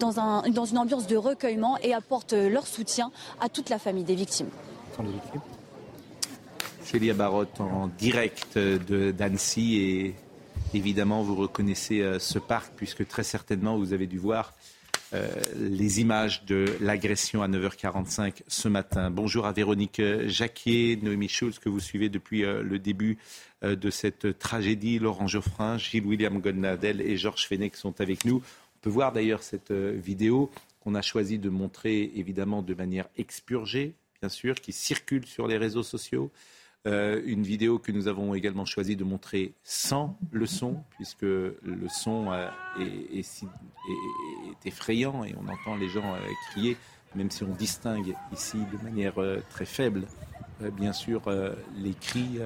Dans, un, dans une ambiance de recueillement et apportent leur soutien à toute la famille des victimes. Célia Barotte en direct d'Annecy et évidemment vous reconnaissez euh, ce parc puisque très certainement vous avez dû voir euh, les images de l'agression à 9h45 ce matin. Bonjour à Véronique Jacquier, Noémie Schulz, que vous suivez depuis euh, le début euh, de cette tragédie. Laurent Geoffrin, Gilles William Godnadel et Georges Fenech sont avec nous. On peut voir d'ailleurs cette vidéo qu'on a choisi de montrer évidemment de manière expurgée, bien sûr, qui circule sur les réseaux sociaux. Euh, une vidéo que nous avons également choisi de montrer sans le son, puisque le son euh, est, effrayant et on entend les gens euh, crier, même si on distingue ici de manière très faible, bien sûr, les cris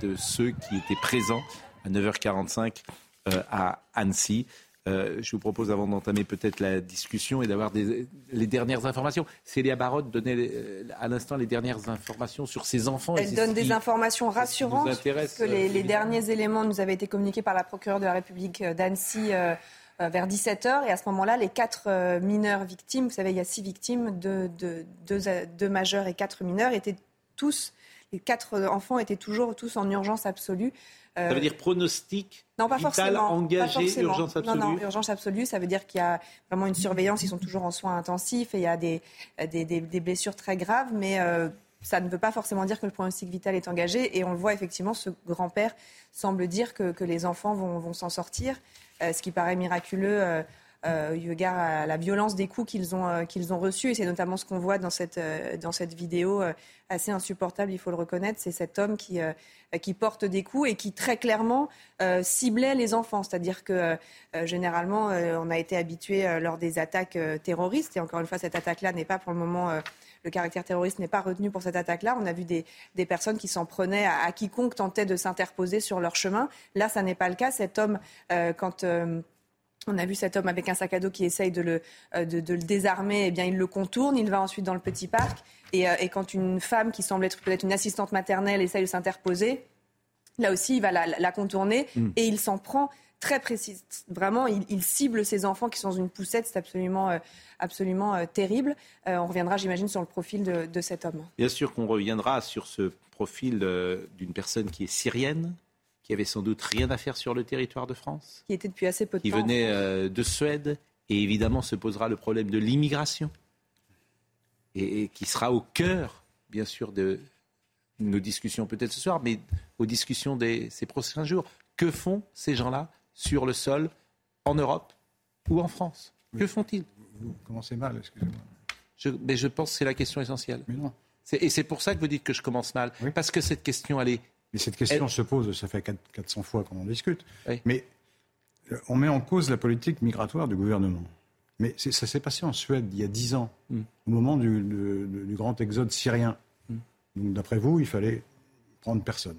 de ceux qui étaient présents à 9h45 à Annecy. Euh, je vous propose, avant d'entamer peut-être la discussion et d'avoir les dernières informations. Célia Barotte donnait euh, à l'instant les dernières informations sur ses enfants. Elle donne des informations rassurantes. que les, les, derniers éléments nous avaient été communiqués par la procureure de la République euh, d'Annecy. vers 17h. Et à ce moment-là, les quatre mineurs victimes, vous savez, il y a six victimes, deux, deux, majeurs et quatre mineurs, étaient tous, les quatre enfants étaient toujours tous en urgence absolue. Ça veut dire pronostic non, pas forcément, engagé, urgence absolue Non, non, urgence absolue, ça veut dire qu'il y a vraiment une surveillance, ils sont toujours en soins intensifs et il y a des, des, des, blessures très graves, mais euh, ça ne veut pas forcément dire que le pronostic vital est engagé. Et on le voit effectivement, ce grand-père semble dire que, que, les enfants vont, vont s'en sortir, euh, ce qui paraît miraculeux. Euh, euh, eu à la violence des coups qu'ils ont, euh, qu'ils ont reçus. Et c'est notamment ce qu'on voit dans cette, euh, dans cette vidéo euh, assez insupportable, il faut le reconnaître. C'est cet homme qui, qui porte des coups et qui très clairement ciblait les enfants. C'est-à-dire que généralement, on a été habitué lors des attaques terroristes. Et encore une fois, cette attaque-là n'est pas pour le moment le caractère terroriste n'est pas retenu pour cette attaque-là. On a vu des, des personnes qui s'en prenaient à, à, quiconque tentait de s'interposer sur leur chemin. Là, ça n'est pas le cas. Cet homme, euh, quand euh, on a vu cet homme avec un sac à dos qui essaye de le, euh, de, le désarmer, eh bien, il le contourne, il va ensuite dans le petit parc. Et, euh, quand une femme qui semble être peut-être une assistante maternelle essaye de s'interposer, là aussi, il va la, contourner mm. et il s'en prend très précis. Vraiment, il, cible ses enfants qui sont dans une poussette. C'est absolument, euh, absolument terrible. on reviendra, j'imagine, sur le profil de, de, cet homme. Bien sûr qu'on reviendra sur ce profil d'une personne qui est syrienne, qui avait sans doute rien à faire sur le territoire de France. Qui était depuis assez peu de qui temps. Qui venait euh, de Suède. Et évidemment, se posera le problème de l'immigration. Et, qui sera au cœur, bien sûr, de nos discussions peut-être ce soir, mais aux discussions de ces prochains jours. Que font ces gens-là sur le sol en Europe ou en France? Que font-ils? Vous commencez mal, excusez-moi. Je, mais je pense que c'est la question essentielle. Mais non. Et c'est pour ça que vous dites que je commence mal. Parce que cette question, elle est mais cette question se pose, ça fait 400 fois qu'on en discute. Mais euh, on met en cause la politique migratoire du gouvernement. Mais ça s'est passé en Suède il y a 10 ans, mm. au moment du, grand exode syrien. Mm. Donc d'après vous, il fallait prendre personne.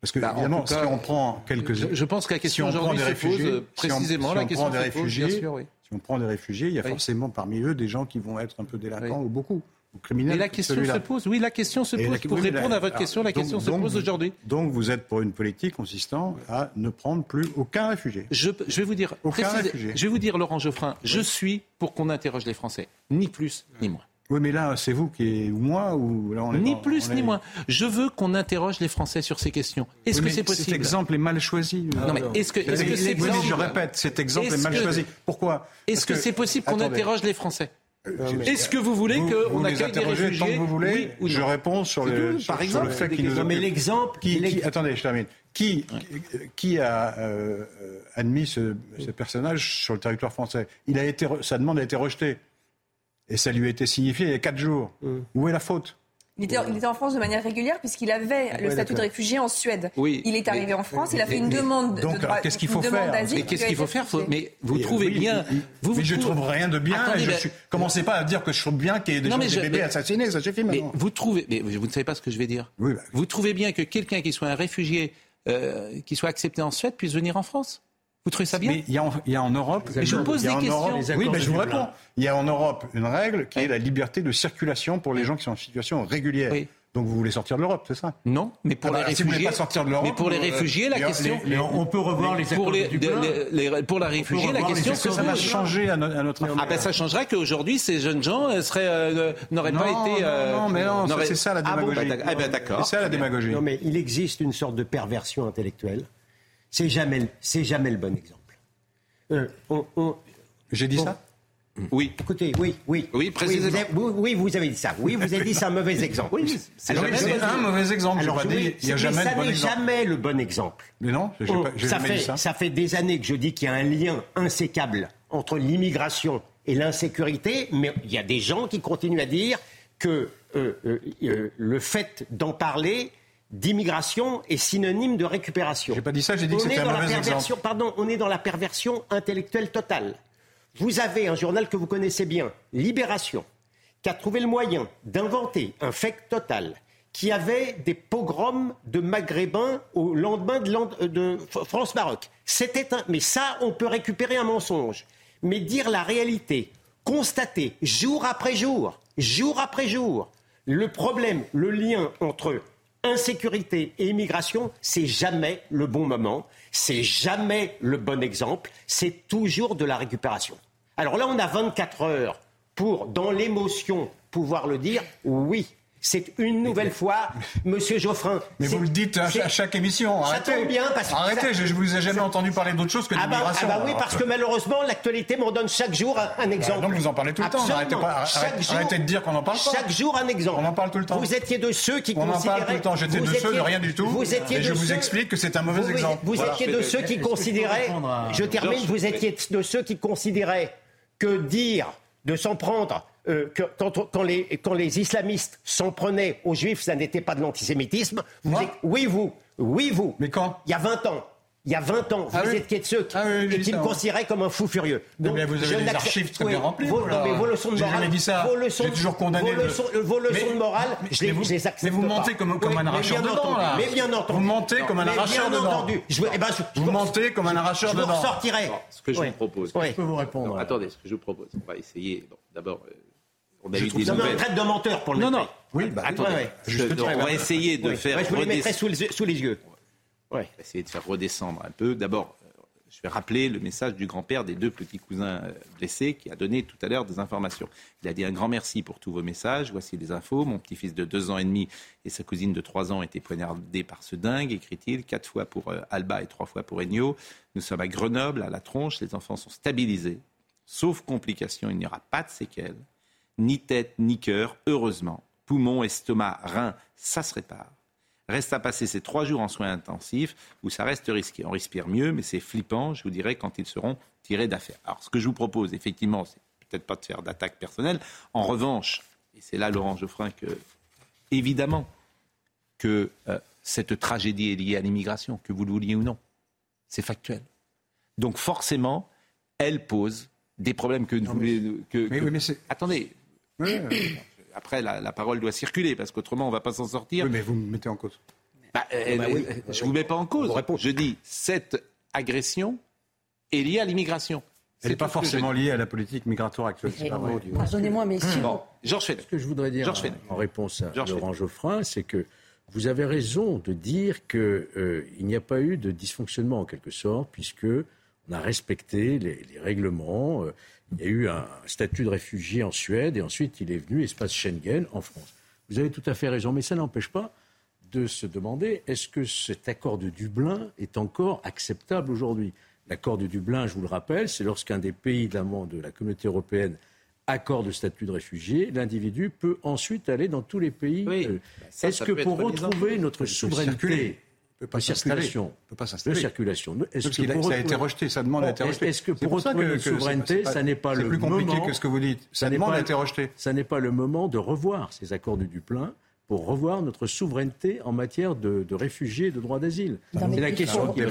Parce que, bah, évidemment, si on prend quelques. Je, je pense que la question si aujourd'hui se pose précisément si la question des réfugiés, Si on prend des réfugiés, il y a forcément parmi eux des gens qui vont être un peu délinquants ou beaucoup. Et la question se pose, oui, la question se pose. pour répondre à votre question, la question se pose aujourd'hui. Donc vous êtes pour une politique consistant à ne prendre plus aucun réfugié. Je, vais vous dire, aucun réfugié. je vais vous dire, Laurent Geoffrin, je suis pour qu'on interroge les Français, ni plus ni moins. Oui, mais là, c'est vous qui ou moi ou là on est Ni plus ni moins. Je veux qu'on interroge les Français sur ces questions. Est-ce que c'est possible Cet exemple est mal choisi. Non, mais est-ce que, est-ce que c'est possible Je répète, cet exemple est, mal choisi. Pourquoi? Est-ce que c'est possible qu'on interroge les Français? Est-ce que vous voulez qu'on accueille des réfugiés tant que vous voulez oui, Je réponds sur le, par exemple, le fait qu'il nous. Non, mais l'exemple qui, Attendez, je termine. Qui, qui a euh, admis ce, ce, personnage sur le territoire français? Il a été, sa demande a été rejetée. Et ça lui a été signifié il y a quatre jours. Où est la faute? Il était, il était, en France de manière régulière puisqu'il avait le statut de réfugié en Suède. Oui, il est arrivé en France, il a fait une demande donc, de qu'est-ce qu'il faut faire Mais qu'est-ce qu'il faut faire Mais vous trouvez bien. Vous, mais je trouve rien de bien. Attendez, je suis... Commencez pas à dire que je trouve bien qu'il y ait des, gens, des bébés assassinés, ça suffit maintenant. Mais vous trouvez, mais vous ne savez pas ce que je vais dire. Oui, bah... Vous trouvez bien que quelqu'un qui soit un réfugié, euh, qui soit accepté en Suède, puisse venir en France? Vous trouvez ça bien Mais il y, a en, il y a en Europe. Mais je vous pose des questions. Europe, oui, mais je vous réponds. Il y a en Europe une règle qui est la liberté de circulation pour les gens qui sont en situation régulière. Oui. Donc vous voulez sortir de l'Europe, c'est ça? Non, mais pour ah les bah, réfugiés. Si vous pas sortir de l'Europe. Mais pour les réfugiés, la les, question. Les, on peut revoir les, pour les, du les, pour la réfugié, la question. Est-ce que ça va changer à, notre Ah ben ça changerait qu'aujourd'hui ces jeunes gens euh, seraient euh, n'auraient pas été. Euh, non, mais non, c'est ça la démagogie. Ah bon, bah, ben d'accord. C'est ça la démagogie. Non, mais il existe une sorte de perversion intellectuelle. C'est jamais, c'est jamais le bon exemple. Euh, on, on... J'ai dit on... ça oui. Écoutez, oui, oui. Oui, précisément. Oui vous, avez, oui, vous avez dit ça. Oui, vous avez dit c'est un mauvais exemple. Oui, c'est un mauvais exemple. Alors, je oui, il n'y a jamais ça bon n'est jamais le bon exemple. Mais non, j'ai pas, ça, jamais fait, dit ça. ça fait des années que je dis qu'il y a un lien insécable entre l'immigration et l'insécurité, mais il y a des gens qui continuent à dire que euh, euh, le fait d'en parler d'immigration est synonyme de récupération. J'ai pas dit ça, j'ai dit que c'était un mauvais exemple. Pardon, on est dans la perversion intellectuelle totale. Vous avez un journal que vous connaissez bien, Libération, qui a trouvé le moyen d'inventer un fait total, qui avait des pogroms de maghrébins au lendemain de, de France-Maroc. C'était un... Mais ça, on peut récupérer un mensonge. Mais dire la réalité, constater jour après jour, jour après jour, le problème, le lien entre insécurité et immigration, c'est jamais le bon moment, c'est jamais le bon exemple, c'est toujours de la récupération. Alors là, on a 24 heures pour, dans l'émotion, pouvoir le dire, oui. C'est une nouvelle fois, Monsieur Geoffrin. Mais vous le dites à, à chaque émission. Arrêtez. Ça tombe bien parce que Arrêtez. Ça, je, ne vous ai jamais ça, entendu parler d'autre chose que d'immigration. Ah bah, ah bah oui, parce que malheureusement, l'actualité m'en donne chaque jour un, un exemple. donc vous en parlez tout le temps. Arrêtez, pas, arrêtez, jour, arrêtez, de dire qu'on en parle pas. Chaque jour un exemple. On en parle tout le temps. Vous étiez de ceux qui on considéraient. On en parle tout le temps. J'étais de ceux de rien du tout. Vous étiez et je vous ceux... explique que c'est un mauvais vous, exemple. Vous voilà. étiez de ceux qui considéraient. Je termine. Vous étiez de ceux qui considéraient que dire de s'en prendre euh, que, quand, quand, les, quand, les, islamistes s'en prenaient aux juifs, ça n'était pas de l'antisémitisme. Vous êtes, oui, vous. Oui, vous. Mais quand Il y a 20 ans. Il y a 20 ans, vous ah oui. étiez de ceux qui, ah oui, qui me considéraient comme un fou furieux. Donc, mais vous avez des archives très bien remplies. Vos, non, mais vos leçons de morale. dit ça. Vos leçons, J'ai toujours condamné. Vos leçons, vos leçons mais, de morale, mais, je, les, vous, je les accepte Mais vous mentez pas. comme, comme un arracheur de dents, là. Mais bien entendu. Vous mentez comme un arracheur de dents. Je, eh ben, je, vous mentez comme un arracheur je de vous dents. ressortirai. Ce que je vous propose. Je peux vous répondre. Attendez, ce que je vous propose. On va essayer. D'abord. On a je eu des non, nouvelles. traite de menteur pour le Non, non. Oui, bah, attendez. Ouais, ouais. Je, donc, on va essayer de oui. faire. Ouais, je vous les mettrai sous les, sous les yeux. Ouais. On va essayer de faire redescendre un peu. D'abord, je vais rappeler le message du grand-père des deux petits cousins blessés qui a donné tout à l'heure des informations. Il a dit un grand merci pour tous vos messages. Voici les infos. Mon petit-fils de deux ans et demi et sa cousine de trois ans été poignardés par ce dingue, écrit-il. Quatre fois pour Alba et trois fois pour Ennio. Nous sommes à Grenoble, à la tronche. Les enfants sont stabilisés. Sauf complications, il n'y aura pas de séquelles ni tête, ni cœur, heureusement. Poumons, estomac, reins, ça se répare. Reste à passer ces trois jours en soins intensifs où ça reste risqué. On respire mieux, mais c'est flippant, je vous dirais, quand ils seront tirés d'affaire. Alors, ce que je vous propose, effectivement, c'est peut-être pas de faire d'attaque personnelle. En revanche, et c'est là, Laurent Geoffrin, que, évidemment, que euh, cette tragédie est liée à l'immigration, que vous le vouliez ou non. C'est factuel. Donc, forcément, elle pose des problèmes que. Que, mais. Oui, mais Attendez. Après, la, la, parole doit circuler, parce qu'autrement, on ne va pas s'en sortir. Oui, mais vous me mettez en cause. Bah, euh, bah oui. Je ne vous mets pas en cause. Je dis, cette agression est liée à l'immigration. Elle n'est pas forcément liée à la politique migratoire actuelle. Pardonnez-moi, mais si. Bon, Georges Ce que je voudrais dire Georges en, en réponse à Laurent Geoffrin, c'est que vous avez raison de dire qu'il euh, n'y a pas eu de dysfonctionnement en quelque sorte, puisque on a respecté les, les règlements. Euh, il y a eu un statut de réfugié en Suède et ensuite il est venu espace Schengen en France. Vous avez tout à fait raison, mais ça n'empêche pas de se demander est-ce que cet accord de Dublin est encore acceptable aujourd'hui? L'accord de Dublin, je vous le rappelle, c'est lorsqu'un des pays de la communauté européenne accorde le statut de réfugié, l'individu peut ensuite aller dans tous les pays. Oui. Euh, Est-ce que pour retrouver notre souveraineté peut pas de circulation, peut pas de circulation. Est-ce que pour ça a été rejeté, sa demande a été rejetée. Est-ce que pour retrouver notre souveraineté, ça n'est pas le plus compliqué moment, que ce que vous dites. Sa demande a été rejetée. Ça n'est pas le moment de revoir ces accords de Dublin pour revoir notre souveraineté en matière de, réfugiés et de droit d'asile. C'est la question qui.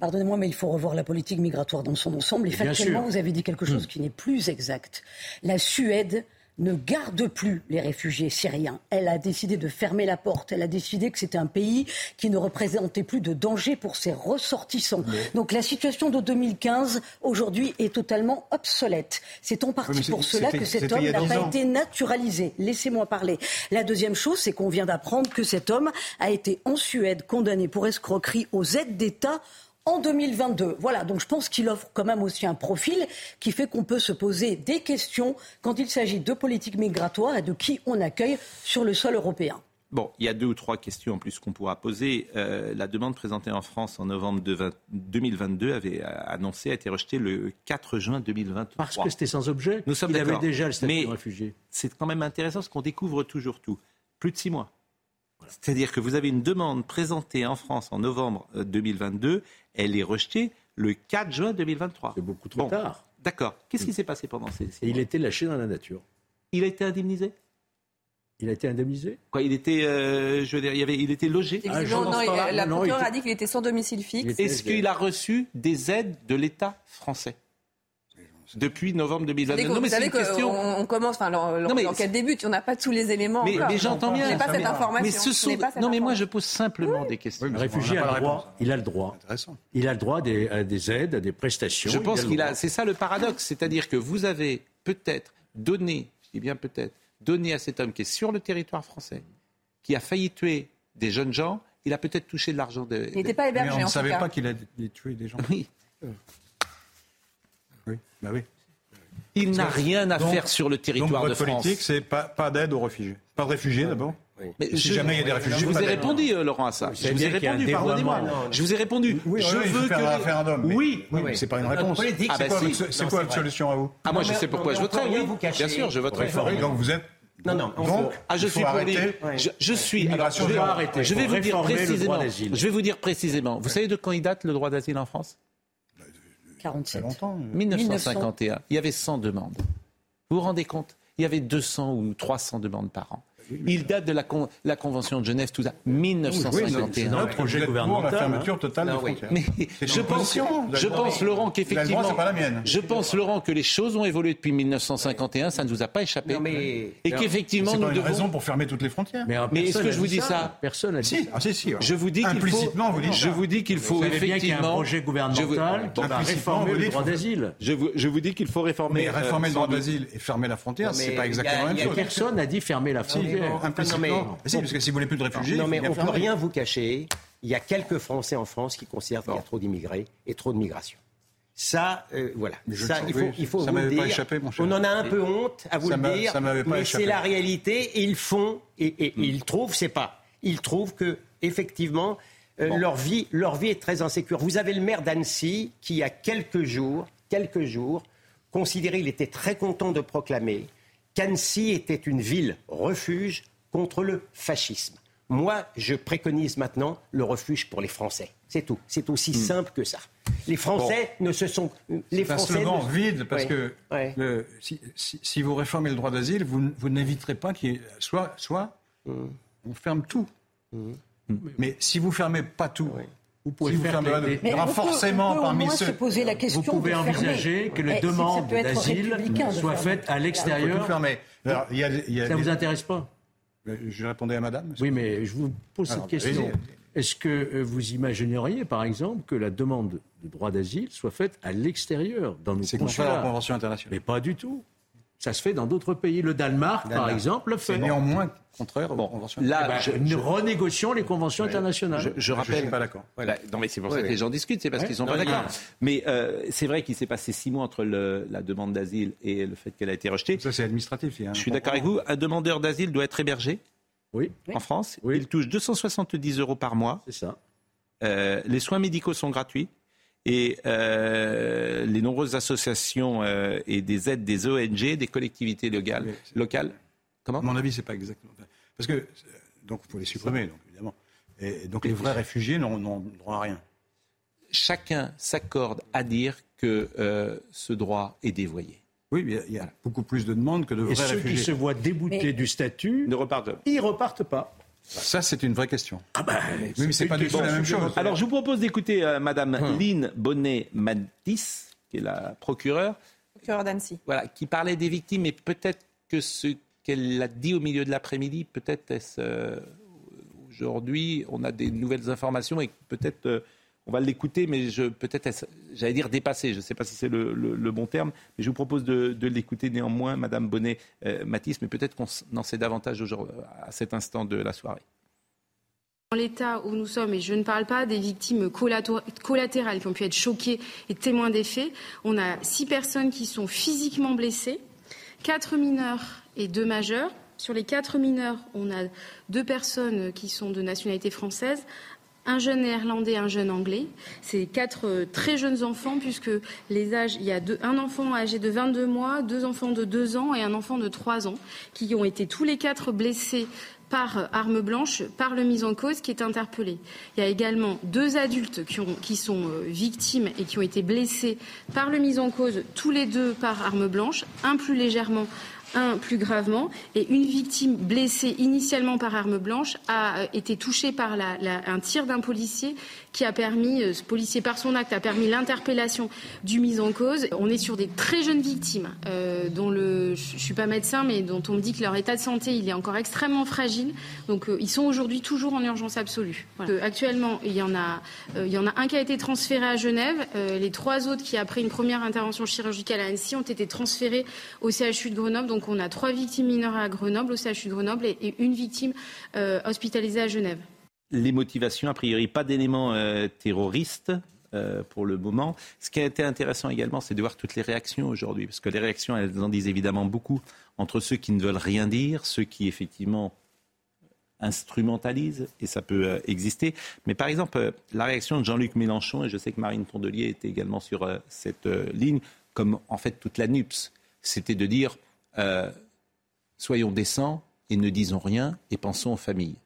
Pardonnez-moi, mais il faut revoir la politique migratoire dans son ensemble. Et factuellement, vous avez dit quelque chose hmm. qui n'est plus exact. La Suède ne garde plus les réfugiés syriens. Elle a décidé de fermer la porte. Elle a décidé que c'était un pays qui ne représentait plus de danger pour ses ressortissants. Donc la situation de 2015 aujourd'hui est totalement obsolète. C'est en partie pour cela que cet homme n'a pas été naturalisé. Laissez-moi parler. La deuxième chose, c'est qu'on vient d'apprendre que cet homme a été en Suède condamné pour escroquerie aux aides d'État en 2022. Voilà, donc je pense qu'il offre quand même aussi un profil qui fait qu'on peut se poser des questions quand il s'agit de politique migratoire et de qui on accueille sur le sol européen. Bon, il y a deux ou trois questions en plus qu'on pourra poser. Euh, la demande présentée en France en novembre de 2022 avait annoncé, a été rejetée le 4 juin 2023. Parce que c'était sans objet. Nous sommes il avait déjà le statut de réfugié. C'est quand même intéressant parce qu'on découvre toujours tout. Plus de six mois. C'est-à-dire que vous avez une demande présentée en France en novembre 2022, euh, elle est rejetée le 4 juin 2023. C'est beaucoup trop tard. D'accord. Qu'est-ce qui s'est passé pendant ces, ces Il a été lâché dans la nature. Il a été indemnisé? Il a été indemnisé? Quoi, il était, euh, je veux dire, il, avait, il était logé? Ah, non, la procureure a dit qu'il était sans domicile fixe. Est-ce qu'il a reçu des aides de l'État français? Depuis novembre 2022. Non, mais c'est une question. On, commence, enfin, l'enquête débute, on n'a pas tous les éléments. Mais, mais j'entends bien. J'ai pas cette information. Mais ce sont... non, mais moi, je pose simplement des questions. le réfugié a le droit. Il a le droit. Il a le droit des, à des aides, à des prestations. Je pense qu'il a. C'est ça le paradoxe, c'est-à-dire que vous avez peut-être donné, je dis bien peut-être, donné à cet homme qui est sur le territoire français, qui a failli tuer des jeunes gens, il a peut-être touché de l'argent. De, il n'était pas hébergé. Mais on ne savait pas qu'il a tué des gens. Oui. Oui, bah oui. Il n'a rien à faire sur le territoire donc de France. politique, c'est pas, pas d'aide aux réfugiés. Pas de réfugiés d'abord Mais si jamais il y a des réfugiés, je vous ai répondu, euh, Laurent, à ça. Je vous ai répondu, pardonnez-moi. Je vous ai répondu. Oui, je veux que un référendum. Oui, oui, mais c'est pas une réponse. Ah bah c'est quoi votre solution à vous Ah moi, je sais pourquoi je voterai. Oui, bien sûr, je voterai. Donc vous êtes non, non. Donc, ah, je suis pour les. Je, je suis. Alors, je vais, arrêter. Je vais vous dire précisément. Je vais vous dire précisément. Vous savez de quand il date le droit d'asile en France? 47. 1951. Il y avait 100 demandes. Vous vous rendez compte? Il y avait 200 ou 300 demandes par an. Il date de la, la, Convention de Genève, tout ça, 1951. c'est un projet gouvernemental. La fermeture totale des frontières. Mais je pense, je pense, Laurent, qu'effectivement, je pense, Laurent, que les choses ont évolué depuis 1951. Ça ne vous a pas échappé. mais... Et qu'effectivement, nous une devons. raison pour fermer toutes les frontières. Mais, mais est-ce que je vous dis ça, Personne n'a dit. Ah, si, si, Je vous dis qu'il faut. Vous dites je vous dis qu'il faut effectivement. Bien un projet gouvernemental qui va réformer le droit d'asile. Je vous dis qu'il faut réformer. Mais réformer le droit d'asile et fermer la frontière, c'est pas exactement la même chose. Personne n'a dit fermer la frontière si, parce que si vous voulez plus de réfugiés. Non, mais on ne peut rien vous cacher. Il y a quelques Français en France qui considèrent qu'il y a trop d'immigrés et trop de migration. Ça, euh, voilà. Ça, il faut, il faut vous le dire. Échappé, mon cher. On en a un peu honte à vous le dire, mais c'est la réalité. Et ils font, et, hmm. ils trouvent, c'est pas. Ils trouvent que effectivement, euh, leur vie, leur vie est très insécure. Vous avez le maire d'Annecy qui, il y a quelques jours, quelques jours, considérait, il était très content de proclamer qu'Annecy était une ville refuge contre le fascisme. Moi, je préconise maintenant le refuge pour les Français. C'est tout. C'est aussi hmm. simple que ça. Les Français ne se sont. Les Français. un slogan vide parce que si, vous réformez le droit d'asile, vous, vous n'éviterez pas qu'il y ait soit, soit hmm. on ferme tout. Hmm. Mais si vous fermez pas tout, vous pouvez si faire il y aura forcément parmi ceux. poser la question vous pouvez envisager que les demandes d'asile soient faites à l'extérieur. Ça ne vous intéresse pas je répondais à madame. Oui, mais je vous pose cette question. Est-ce que euh, vous imagineriez, par exemple, que la demande de droit d'asile soit faite à l'extérieur, dans nos C'est contraire à la Convention internationale. Mais pas du tout. Ça se fait dans d'autres pays. Le Danemark, par exemple, le fait. C'est néanmoins contraire aux conventions Là, eh ben, renégocions les conventions internationales. Je, rappelle. Je suis pas d'accord. non, mais c'est pour ça que les gens discutent, c'est parce qu'ils sont pas d'accord. Mais euh, c'est vrai qu'il s'est passé six mois entre la demande d'asile et le fait qu'elle a été rejetée. Ça, c'est administratif. je suis d'accord avec vous. Un demandeur d'asile doit être hébergé. Oui. En France, il touche 270 euros par mois. C'est ça. Euh, les soins médicaux sont gratuits. Et euh, les nombreuses associations euh, et des aides des ONG, des collectivités locales. locales Comment? À mon avis, c'est pas exactement. Parce que euh, donc il faut les supprimer, donc, évidemment. Et donc les vrais réfugiés n'ont droit à rien. Chacun s'accorde à dire que ce droit est dévoyé. Oui, mais il y a beaucoup plus de demandes que de vrais Et ceux réfugiés. qui se voient déboutés du statut, ne repartent. Ils repartent pas. Ça, c'est une vraie question. Ah ben, oui, mais c'est pas du tout la même chose. Alors, je vous propose d'écouter euh, Madame Lynn Bonnet-Matis, qui est la procureure, Procureur d'Annecy. voilà, qui parlait des victimes, et peut-être que ce qu'elle a dit au milieu de l'après-midi, peut-être est-ce euh, aujourd'hui, on a des nouvelles informations et peut-être euh, on va l'écouter, mais je peut-être j'allais dire dépasser, je ne sais pas si c'est le, bon terme, mais je vous propose de, l'écouter néanmoins, Madame Bonnet-Matis, mais peut-être qu'on en sait davantage à cet instant de la soirée. Dans l'état où nous sommes, et je ne parle pas des victimes collatérales qui ont pu être choquées et témoins des faits, on a six personnes qui sont physiquement blessées, quatre mineurs et deux majeurs. Sur les quatre mineurs, on a deux personnes qui sont de nationalité française, un jeune néerlandais, un jeune anglais. C'est quatre euh, très jeunes enfants puisque les âges, il y a un enfant âgé de 22 mois, deux enfants de 2 ans et un enfant de 3 ans qui ont été tous les quatre blessés par euh, arme blanche, par le mis en cause qui est interpellé. Il y a également deux adultes qui, ont- qui sont euh, victimes et qui ont été blessés par le mis en cause, tous les deux par arme blanche, un plus légèrement, un plus gravement, et une victime blessée initialement par arme blanche a euh, été touchée par la- la- un tir d'un policier qui a permis, euh, ce policier par son acte a permis l'interpellation du mis en cause. On est sur des très jeunes victimes, euh, dont le, je suis pas médecin, mais dont on me dit que leur état de santé il est encore extrêmement fragile. Donc euh, ils sont aujourd'hui toujours en urgence absolue. Euh, actuellement, il y en a, euh, il y en a un qui a été transféré à Genève. Euh, les trois autres qui, après une première intervention chirurgicale à Annecy, ont été transférés au CHU de Grenoble. Donc on a trois victimes mineures à Grenoble, au CHU de Grenoble, et, et une victime hospitalisée à Genève. Les motivations, a priori pas d'éléments euh, terroristes euh, pour le moment. Ce qui a été intéressant également, c'est de voir toutes les réactions aujourd'hui, parce que les réactions, elles en disent évidemment beaucoup, entre ceux qui ne veulent rien dire, ceux qui effectivement instrumentalisent, et ça peut euh, exister. Mais par exemple, euh, la réaction de Jean-Luc Mélenchon, et je sais que Marine Tondelier était également sur cette ligne, comme en fait toute la NUPS, c'était de dire soyons décents et ne disons rien et pensons aux familles.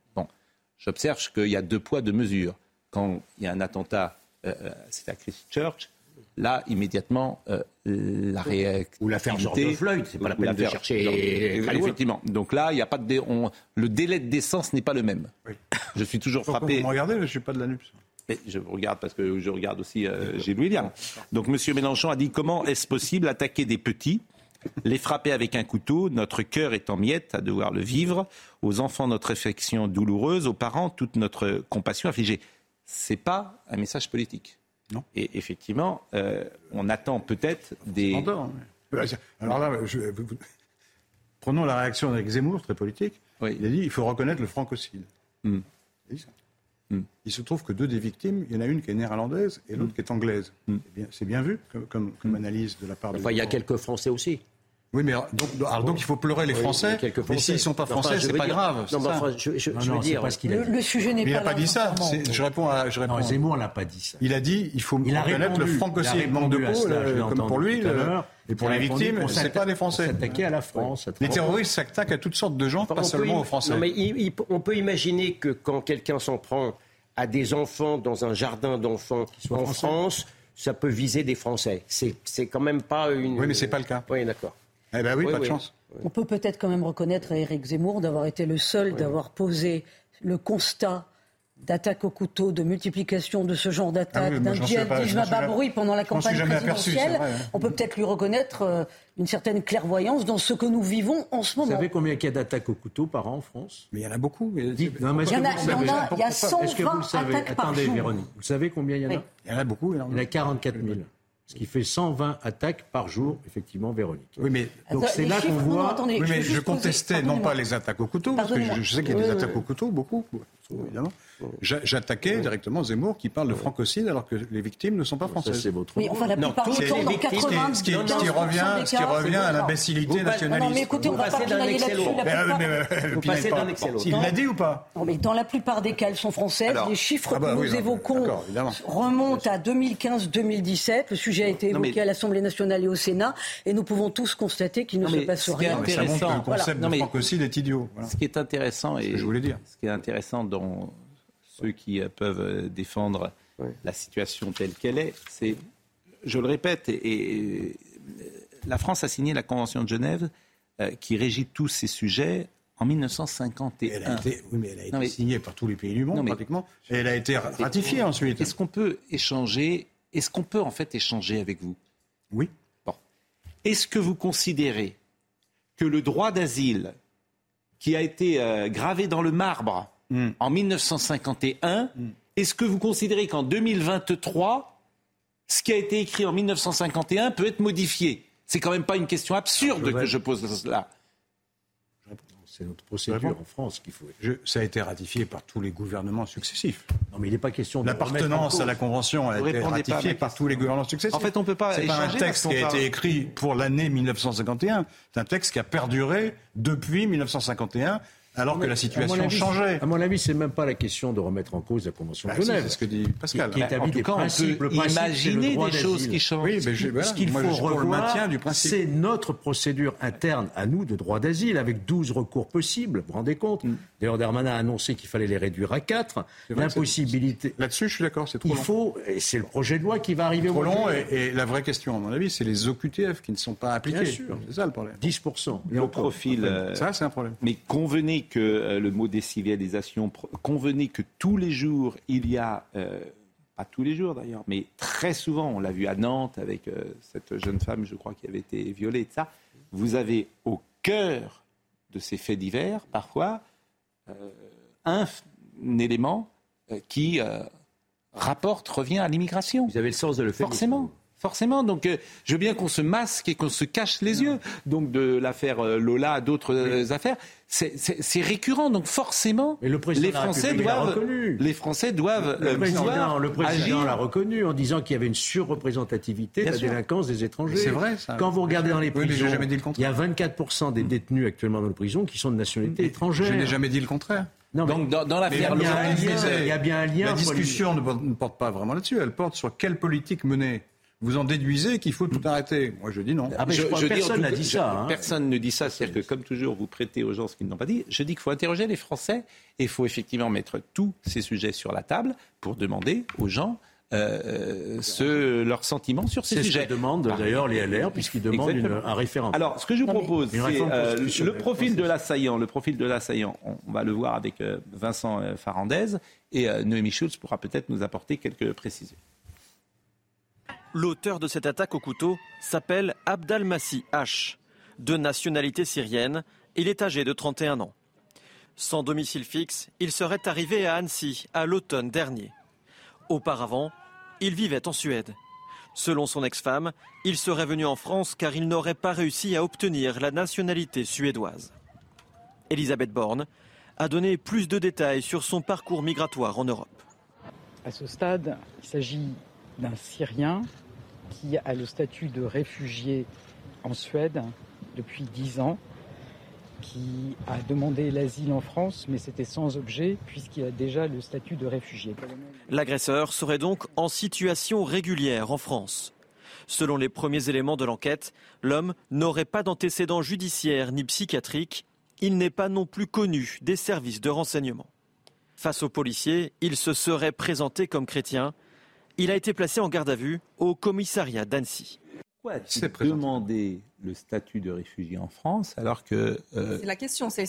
J'observe qu'il y a deux poids, deux mesures. Quand il y a un attentat, euh, euh, c'est à Christchurch, là, immédiatement, euh, la réactivité... Ou l'affaire George Floyd, c'est pas la peine de chercher très loin. Effectivement. Donc là, il n'y a pas de dé- on- le délai de décence n'est pas le même. Je suis toujours Pourquoi frappé. vous me regardez, je ne suis pas de la NUPS. Mais je regarde parce que je regarde aussi euh, Gilles William. Donc M. Mélenchon a dit comment est-ce possible attaquer des petits, les frapper avec un couteau, notre cœur est en miettes à devoir le vivre, aux enfants notre affection douloureuse, aux parents toute notre compassion affligée. C'est pas un message politique. Non. Et effectivement, euh, on attend peut-être des. Entend, Alors là, je- prenons la réaction d'Éric Zemmour, très politique. Oui. Il a dit il faut reconnaître le francocide. Hmm. Il a dit ça. Hmm. Il se trouve que deux des victimes, il y en a une qui est néerlandaise et l'autre qui est anglaise. Hmm. C'est bien, bien vu comme, comme- comme analyse de la part de. Enfin, il y a quelques Français aussi. Oui, mais alors, donc, alors, donc il faut pleurer les Oui, Français. quelques Mais Français. s'ils ne sont pas Enfin, français, je c'est pas dire- grave. Non, mais enfin, je, je- Non, je veux dire. pas ce qu'il a Le, dit. le sujet n'est Mais il pas n'a pas dit ça. Je réponds à. Je réponds Non, Zemmour n'a pas dit ça. Il a dit il faut Il a reconnaître répondu, le il a francocide. Manque de peau, euh, comme pour lui. tout à. Et pour les victimes, c'est s'atta- pas des Français. S'attaquer à la France. Les terroristes s'attaquent à toutes sortes de gens, Enfin, pas seulement aux Français. Non, mais il- il- on peut imaginer que quand quelqu'un s'en prend à des enfants dans un jardin d'enfants en français. France, ça peut viser des Français. C'est c'est quand même pas une. Oui, mais c'est pas le cas. Oui, d'accord. Eh ben oui, Oui, pas de chance. On peut peut-être quand même reconnaître à Éric Zemmour d'avoir été le seul d'avoir posé le constat d'attaque au couteau, de multiplication de ce genre d'attaque, Ah oui, d'un djihadisme à bas bruit pendant la campagne jamais aperçu, présidentielle. c'est vrai, hein. On peut peut-être lui reconnaître euh, une certaine clairvoyance dans ce que nous vivons en ce Vous moment. savez combien il y a d'attaques au couteau par an en France? Mais il y en a beaucoup. mais- Dites- non, mais est-ce Il y en a- vous il y en savez a- il y a Est-ce que vous 120 le savez? attaques par Attendez, jour. Véronique. Vous savez combien il y en a? Oui. Il y en a beaucoup. Il y en a 44 000. Ce qui fait 120 attaques par jour, effectivement, Véronique. Oui, mais, Donc c'est là qu'on non, voit. attendez, oui, je mais je contestais non pas les attaques au couteau, parce que je, je sais qu'il y a des Oui, attaques oui. au couteau, beaucoup, évidemment. J'a- J'attaquais directement Zemmour qui parle de francocide alors que les victimes ne sont pas Ça, françaises. c'est votre Oui, enfin, la Non, plupart toutes du temps, dans victimes, 80, Ce qui, ce qui 15% revient, des ce qui cas, revient à l'imbécilité Non, nationaliste. non, mais écoutez, on va pas pinailler là-dessus. euh, euh, Vous passez pas- d'un excès à l'autre. Il l'a dit ou pas Non, mais dans la plupart des cas, elles sont françaises. Alors- les chiffres Ah bah que nous non, évoquons remontent à 2015-2017. Le sujet a été Non, évoqué à l'Assemblée nationale et au Sénat. Et nous pouvons tous constater qu'il ne Non, se passe rien. Non, Ça montre que le concept. Non, de francocide est idiot. Ce qui est intéressant, et que je voulais dire. ce qui est intéressant dans ceux qui euh, peuvent euh, défendre la situation telle qu'elle est, c'est, je le répète, et, et, euh, la France a signé la Convention de Genève euh, qui régit tous ces sujets en 1951. Elle a été, oui, mais elle a été signée par tous les pays du monde, pratiquement. Et elle a été ratifiée ensuite. Est-ce qu'on peut échanger Est-ce qu'on peut en fait échanger avec vous? Oui. Bon. Est-ce que vous considérez que le droit d'asile qui a été euh, gravé dans le marbre hmm. en 1951, hmm. est-ce que vous considérez qu'en 2023, ce qui a été écrit en 1951 peut être modifié? C'est quand même pas une question absurde que je pose là. C'est notre procédure en France qu'il faut. ça a été ratifié par tous les gouvernements successifs. Non, mais il n'est pas question de. L'appartenance à la Convention a été ratifiée par tous les gouvernements successifs. En fait, on ne peut pas. C'est pas un texte qui a été écrit pour l'année 1951. C'est un texte qui a perduré depuis 1951 alors que la situation changeait. À mon avis, c'est même pas la question de remettre en cause la Convention de bah, Genève. c'est ce que dit Pascal. Qui, en tout cas, on peut imaginer des choses qui changent. Oui, mais ce qu'il faut revoir, c'est notre procédure interne à nous de droit d'asile, avec 12 recours possibles. Vous vous rendez compte mm. D'ailleurs, Darmanin a annoncé qu'il fallait les réduire à 4. L'impossibilité... Là-dessus, je suis d'accord, c'est trop Il faut, et c'est le projet de loi qui va arriver trop long. Et, la vraie question, à mon avis, c'est les OQTF qui ne sont pas appliqués. Bien sûr. C'est ça le problème. 10%. Le profil... Euh, ça, c'est un problème. Mais convenez que euh, le mot décivilisation, convenez que tous les jours, il y a, euh, pas tous les jours d'ailleurs, mais très souvent, on l'a vu à Nantes avec euh, cette jeune femme, je crois, qui avait été violée, et ça, vous avez au cœur de ces faits divers, parfois, un, élément qui rapporte, revient à l'immigration. Vous avez le sens de le faire. Forcément. Forcément, donc euh, je veux bien qu'on se masque et qu'on se cache les yeux. Donc de l'affaire euh, Lola à d'autres euh, affaires, c'est récurrent. Donc forcément, le les, Français doivent, les Français doivent, le président, le président l'a reconnu en disant qu'il y avait une surreprésentativité de la délinquance des étrangers. C'est vrai. Ça. Quand vous regardez dans les prisons, il y a 24% des détenus actuellement dans les prisons qui sont de nationalité étrangère. Je n'ai jamais dit le contraire. Non, Donc dans, l'affaire Lola, il y a bien un lien. La discussion ne porte pas vraiment là-dessus. Elle porte sur quelle politique mener vous en déduisez qu'il faut tout arrêter. Moi, je dis non. Ah, je, personne n'a dit ça. Hein. Personne ne dit ça. C'est-à-dire que, comme toujours, vous prêtez aux gens ce qu'ils n'ont pas dit. Je dis qu'il faut interroger les Français et il faut effectivement mettre tous ces sujets sur la table pour demander aux gens euh, ce, leurs sentiments sur ces sujets. C'est ce que demandent d'ailleurs les LR, puisqu'ils demandent un référendum. Alors, ce que je vous propose, c'est euh, le profil de l'assaillant. Le profil de l'assaillant, on, va le voir avec euh, Vincent Farandez et Noémie Schulz pourra peut-être nous apporter quelques précisions. L'auteur de cette attaque au couteau s'appelle Abdalmassi H. De nationalité syrienne, il est âgé de 31 ans. Sans domicile fixe, il serait arrivé à Annecy à l'automne dernier. Auparavant, il vivait en Suède. Selon son ex-femme, il serait venu en France car il n'aurait pas réussi à obtenir la nationalité suédoise. Elisabeth Borne a donné plus de détails sur son parcours migratoire en Europe. À ce stade, il s'agit d'un Syrien qui a le statut de réfugié en Suède depuis dix ans, qui a demandé l'asile en France, mais c'était sans objet puisqu'il a déjà le statut de réfugié. L'agresseur serait donc en situation régulière en France. Selon les premiers éléments de l'enquête, l'homme n'aurait pas d'antécédents judiciaires ni psychiatriques. Il n'est pas non plus connu des services de renseignement. Face aux policiers, il se serait présenté comme chrétien il a été placé en garde à vue au commissariat d'Annecy. Pourquoi a-t-il demandé le statut de réfugié en France alors que... Euh, c'est la question, c'est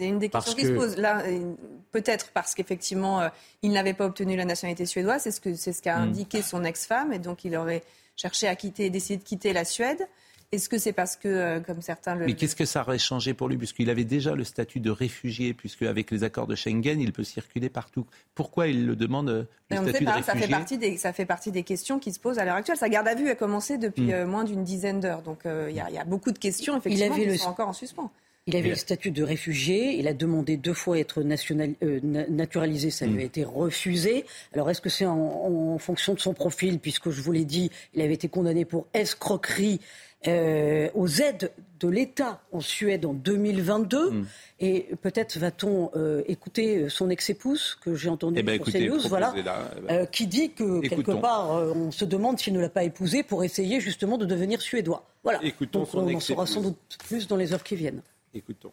une des questions qui se pose. Là, euh, peut-être parce qu'effectivement, euh, il n'avait pas obtenu la nationalité suédoise, c'est ce qu'a ce qu'a hmm. indiqué son ex-femme, et donc il aurait cherché à quitter, décidé de quitter la Suède. Est-ce que c'est parce que, euh, comme certains le... Mais qu'est-ce que ça aurait changé pour lui, puisqu'il avait déjà le statut de réfugié, puisque avec les accords de Schengen, il peut circuler partout. Pourquoi il le demande, euh, le statut de réfugié ça fait, partie des, ça fait partie des questions qui se posent à l'heure actuelle. Sa garde à vue a commencé depuis hmm. euh, moins d'une dizaine d'heures. Donc il y, a beaucoup de questions, effectivement, qui sont encore en suspens. Il avait le statut de réfugié, il a demandé deux fois être naturalisé, ça lui a hmm. été refusé. Alors est-ce que c'est en, en, fonction de son profil, puisque je vous l'ai dit, il avait été condamné pour escroquerie euh, aux aides de l'État en Suède en 2022. Hmm. Et peut-être va-t-on euh, écouter son ex-épouse, que j'ai entendu eh ben, sur CNews, voilà, euh, qui dit que quelque part, on se demande s'il ne l'a pas épousée pour essayer justement de devenir suédois. Voilà. Écoutons Donc on en saura sans doute plus dans les heures qui viennent. Écoutons.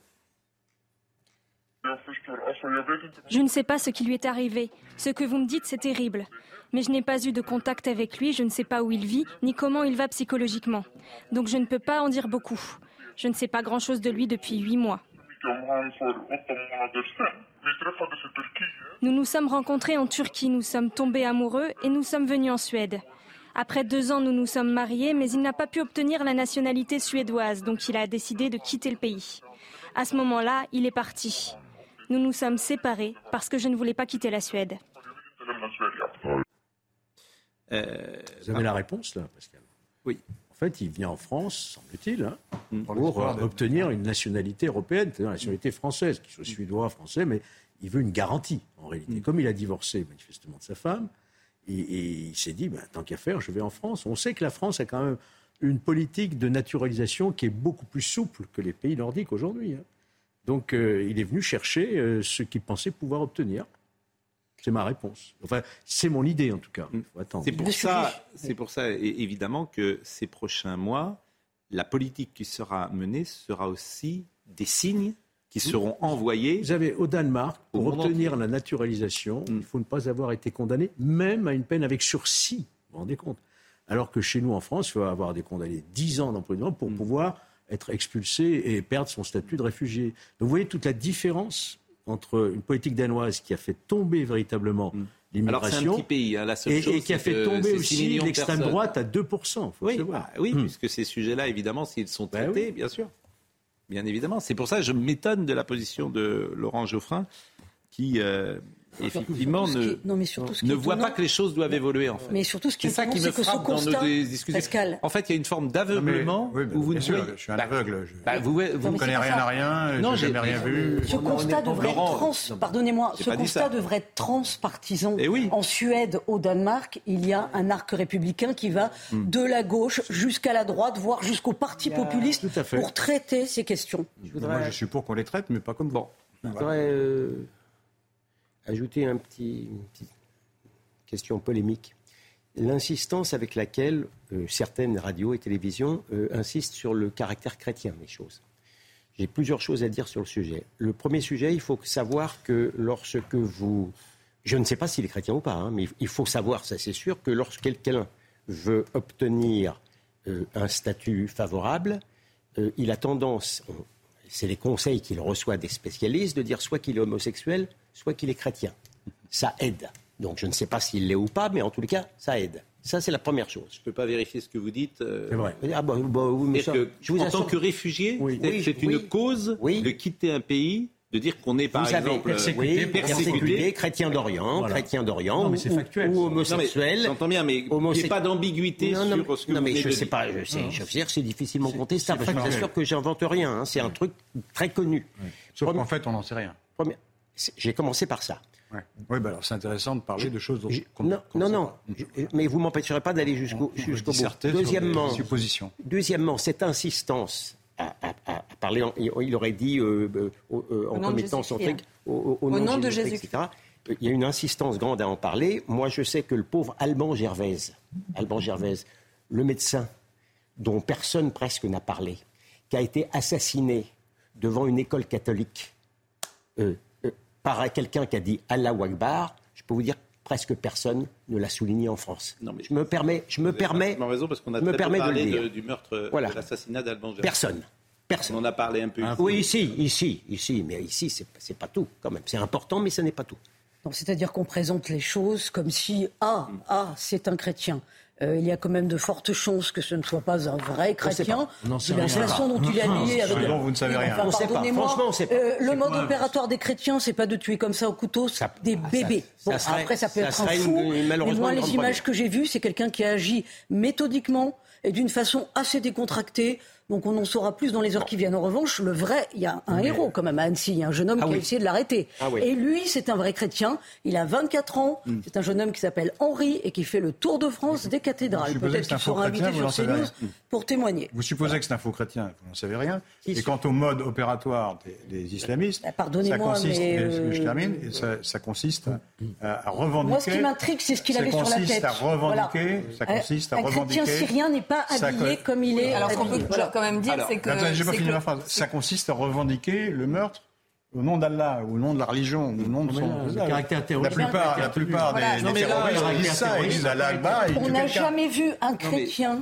Je ne sais pas ce qui lui est arrivé. Ce que vous me dites, c'est terrible. Mais je n'ai pas eu de contact avec lui, je ne sais pas où il vit, ni comment il va psychologiquement. Donc je ne peux pas en dire beaucoup. Je ne sais pas grand-chose de lui depuis huit mois. Nous nous sommes rencontrés en Turquie, nous sommes tombés amoureux et nous sommes venus en Suède. Après deux ans, nous nous sommes mariés, mais il n'a pas pu obtenir la nationalité suédoise, donc il a décidé de quitter le pays. À ce moment-là, il est parti. Nous nous sommes séparés parce que je ne voulais pas quitter la Suède. Euh, Vous avez la réponse là, Pascal Oui. En fait, il vient en France, semble-t-il, hein, mm. pour, obtenir une nationalité européenne, c'est-à-dire une nationalité française, qu'il soit suédois, français, mais il veut une garantie en réalité. Mm. Comme il a divorcé manifestement de sa femme, et, il s'est dit, ben, tant qu'à faire, je vais en France. On sait que la France a quand même une politique de naturalisation qui est beaucoup plus souple que les pays nordiques aujourd'hui. Hein. Donc euh, il est venu chercher euh, ce qu'il pensait pouvoir obtenir. C'est ma réponse. Enfin, c'est mon idée en tout cas. Mm. C'est pour ça, c'est pour ça évidemment que ces prochains mois, la politique qui sera menée sera aussi des signes qui seront envoyés. Vous avez au Danemark, pour obtenir la naturalisation, mm. il faut ne pas avoir été condamné, même à une peine avec sursis. Vous vous rendez compte Alors que chez nous, en France, il faut avoir des condamnés 10 ans d'emprisonnement pour mm. pouvoir être expulsé et perdre son statut de réfugié. Donc vous voyez toute la différence entre une politique danoise qui a fait tomber véritablement mm. l'immigration hein, et, qui a fait tomber aussi l'extrême droite à 2%. oui, bah oui puisque ces sujets-là, évidemment, s'ils sont bah traités, bien sûr bien évidemment. C'est pour ça que je m'étonne de la position de Laurent Geoffrin, qui euh, effectivement ne, ne voit pas que les choses doivent évoluer en fait. Mais surtout ce qui c'est ça qui me frappe dans nos discussions. En fait, il y a une forme d'aveuglement où vous ne sûr, je suis un bah, aveugle. Je... Bah, vous, vous ne connaissez rien à rien. Non, j'ai jamais rien vu. Ce constat devrait être trans. Pardonnez-moi. Ce constat devrait être transpartisan. Eh en Suède, au Danemark, il y a un arc républicain qui va hmm. de la gauche jusqu'à la droite, voire jusqu'au parti populiste, pour traiter ces questions. Moi, je suis pour qu'on les traite, mais pas comme bon. Je voudrais euh, ajouter une petite question polémique. L'insistance avec laquelle euh, certaines radios et télévisions euh, insistent sur le caractère chrétien des choses. J'ai plusieurs choses à dire sur le sujet. Le premier sujet, il faut savoir que lorsque vous... Je ne sais pas s'il est chrétien ou pas, hein, mais il faut savoir, ça c'est sûr, que lorsque quelqu'un veut obtenir euh, un statut favorable, il a tendance, c'est les conseils qu'il reçoit des spécialistes, de dire soit qu'il est homosexuel, soit qu'il est chrétien. Ça aide. Donc je ne sais pas s'il l'est ou pas, mais en tous les cas, ça aide. Ça, c'est la première chose. Je ne peux pas vérifier ce que vous dites. Euh, c'est vrai. Ah, bah, bah, oui, que, je vous en tant que réfugié, c'est une cause de quitter un pays de dire qu'on est par exemple persécuté, persécuté, chrétien d'Orient, chrétien d'Orient, ou, homosexuel. J'entends bien, mais il n'y a pas d'ambiguïté sur ce que non, mais je ne sais pas. Je sais, je veux dire, c'est difficilement contestable. Je suis sûr que j'invente rien. Hein, c'est un truc très connu. Sauf qu'en fait, on n'en sait rien. J'ai commencé par ça. Oui, bah alors c'est intéressant de parler de choses dont Non, non, non, mais vous m'empêcherez pas d'aller jusqu'au jusqu'au bout. Deuxièmement, deuxièmement, cette insistance à, parler, il aurait dit euh, euh, euh, en commettant son truc au, nom, de Jésus, etc. Il y a une insistance grande à en parler. Moi, je sais que le pauvre Alban Gervaise, Alban Gervaise, le médecin dont personne presque n'a parlé, qui a été assassiné devant une école catholique par quelqu'un qui a dit Allah Akbar, je peux vous dire presque personne ne l'a souligné en France. Non, mais je me permets, je me permets, raison parce qu'on a me permets parlé de du meurtre, voilà. de l'assassinat d'Alban Personne. Personne. On en a parlé un peu. oui, ici, ici, ici, mais ici, c'est pas tout quand même. C'est important, mais ce n'est pas tout. C'est-à-dire qu'on présente les choses comme si ah ah c'est un chrétien. Euh, il y a quand même de fortes chances que ce ne soit pas un vrai chrétien. La façon dont il est habillé avec. vous ne savez rien. Pardonnez-moi. Euh, le mode opératoire des chrétiens, c'est pas de tuer comme ça au couteau des bébés. bon, après, ça peut être un fou. mais moi, les images que j'ai vues, c'est quelqu'un qui a agi méthodiquement et d'une façon assez décontractée donc on en saura plus dans les heures qui viennent. En revanche, le vrai, il y a un héros quand même à Annecy, il y a un jeune homme ah qui a essayé de l'arrêter. Ah et lui, c'est un vrai chrétien. Il a 24 ans. Hmm. C'est un jeune homme qui s'appelle Henri et qui fait le tour de France des cathédrales. Peut-être qu'il sera invité sur CNews pour témoigner. Vous supposez que c'est un faux chrétien, vous n'en savez rien. Et quant au mode opératoire des, islamistes, bah, pardonnez-moi, mais euh, je termine, ça, consiste à, revendiquer. Moi, ce qui m'intrigue, c'est ce qu'il avait sur la tête. À revendiquer, Ça consiste à revendiquer. Un chrétien syrien n'est pas habillé comme il est. Alors, ce qu'on peut quand même dire, c'est que. J'ai pas fini ma phrase. Ça consiste à revendiquer le meurtre au nom d'Allah, au nom de la religion, au nom de son le caractère terroriste. La plupart, la plupart des, des terroristes disent ça, ils disent Allah Akbar. On n'a jamais vu un chrétien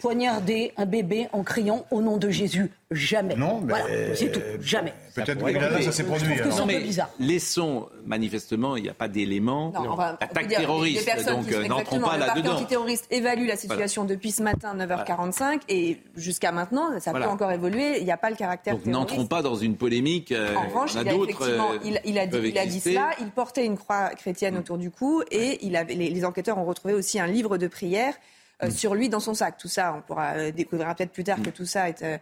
poignarder un bébé en criant au nom de Jésus. Jamais. Non, mais voilà, c'est tout. Jamais. Peut-être que là, ça s'est produit. Un peu bizarre. Laissons, manifestement, il n'y a pas d'éléments d'attaque terroriste. Donc, euh, n'entrons pas là-dedans. Le parti antiterroriste évalue la situation voilà. depuis ce matin, 9h45, voilà. et jusqu'à maintenant, ça voilà. peut encore évoluer. Il n'y a pas le caractère Donc, terroriste. n'entrons pas dans une polémique. Euh, en revanche, il a, effectivement, euh, il, il, a dit, il a dit cela. Il portait une croix chrétienne autour du cou, et il avait, les, les enquêteurs ont retrouvé aussi un livre de prière euh, sur lui dans son sac. Tout ça, on pourra euh, découvrir peut-être plus tard que tout ça est, euh,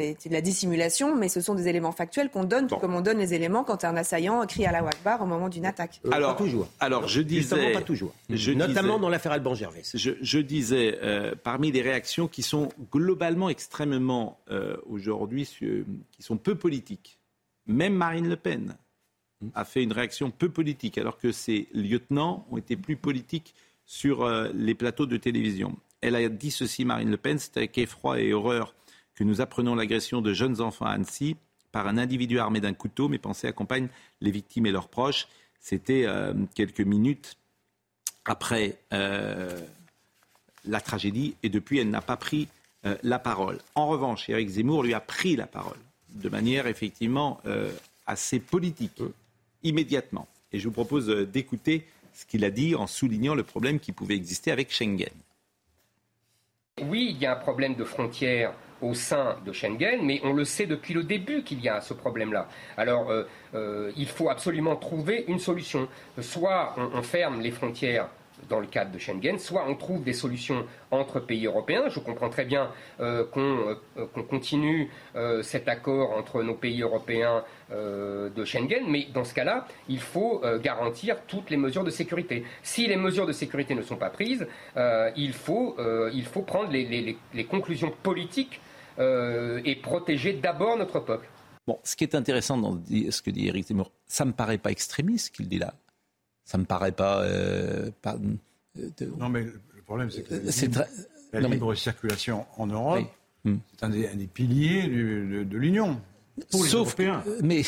était de la dissimulation, mais ce sont des éléments factuels qu'on donne, tout comme on donne les éléments quand un assaillant crie à la Wakbar au moment d'une attaque. alors, pas toujours. Alors, je disais, Justement, pas toujours. Je Notamment disais, dans l'affaire Alban Gervais. Je, je disais, euh, parmi les réactions qui sont globalement extrêmement euh, aujourd'hui, qui sont peu politiques, même Marine Le Pen a fait une réaction peu politique, alors que ses lieutenants ont été plus politiques sur euh, les plateaux de télévision. Elle a dit ceci, Marine Le Pen, c'est avec effroi et horreur que nous apprenons l'agression de jeunes enfants à Annecy par un individu armé d'un couteau. Mes pensées accompagnent les victimes et leurs proches. C'était euh, quelques minutes après euh, la tragédie et depuis, elle n'a pas pris la parole. En revanche, Éric Zemmour lui a pris la parole de manière effectivement assez politique, immédiatement. Et je vous propose d'écouter ce qu'il a dit en soulignant le problème qui pouvait exister avec Schengen. Oui, il y a un problème de frontières au sein de Schengen, mais on le sait depuis le début qu'il y a ce problème-là. Alors, euh, euh, il faut absolument trouver une solution. Soit on, on ferme les frontières dans le cadre de Schengen, soit on trouve des solutions entre pays européens. Je comprends très bien euh, qu'on euh, qu continue euh, cet accord entre nos pays européens de Schengen, mais dans ce cas-là, il faut garantir toutes les mesures de sécurité. Si les mesures de sécurité ne sont pas prises, il faut, il, faut, prendre les, conclusions politiques et protéger d'abord notre peuple. Bon, ce qui est intéressant dans ce que dit Eric Zemmour, ça ne me paraît pas extrémiste ce qu'il dit là ça me paraît pas. Euh, pas de... Non, mais le problème, c'est que la, très... la non, libre mais... circulation en Europe, oui. c'est un, un des, piliers du, de, de l'Union. Pour les Sauf Européens. Que, mais,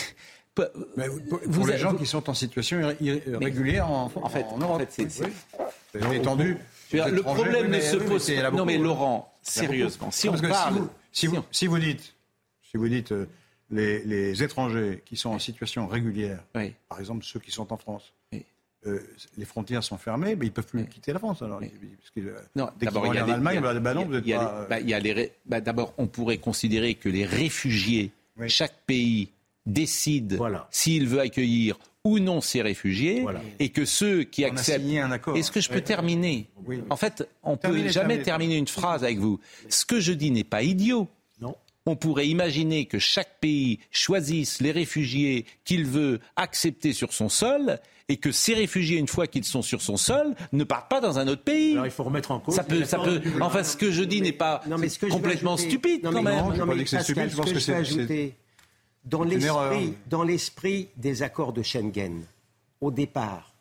mais pour, pour les gens qui sont en situation irrégulière en, en, fait, en Europe. En fait, c'est, oui. étendu. Le problème ne se pose pas. Non, mais Laurent, sérieusement, si on parle. Si vous, si vous dites, si vous dites euh, les, les, étrangers qui sont en situation régulière, oui. par exemple ceux qui sont en France. Euh, les frontières sont fermées, mais ils ne peuvent plus oui. quitter la France. Alors, oui. parce que, non, dès qu'ils vont aller en Allemagne, bah, bah non, vous êtes pas... bah, y a les, bah, D'abord, on pourrait considérer que les réfugiés, oui. chaque pays décide voilà. s'il veut accueillir ou non ces réfugiés, voilà. et que ceux qui on acceptent... un accord. Est-ce que je peux terminer? Oui. En fait, on ne peut jamais terminer une phrase avec vous. Ce que je dis n'est pas idiot. On pourrait imaginer que chaque pays choisisse les réfugiés qu'il veut accepter sur son sol et que ces réfugiés, une fois qu'ils sont sur son sol, ne partent pas dans un autre pays. Alors il faut remettre en cause. Ça peut, ça peut. Enfin, ce que je dis n'est pas non, mais ce que complètement ajouter, stupide non, quand même. Non, que c'est stupide. Je pense que, que c'est ajouter dans l'esprit, dans l'esprit des accords de Schengen. Au départ,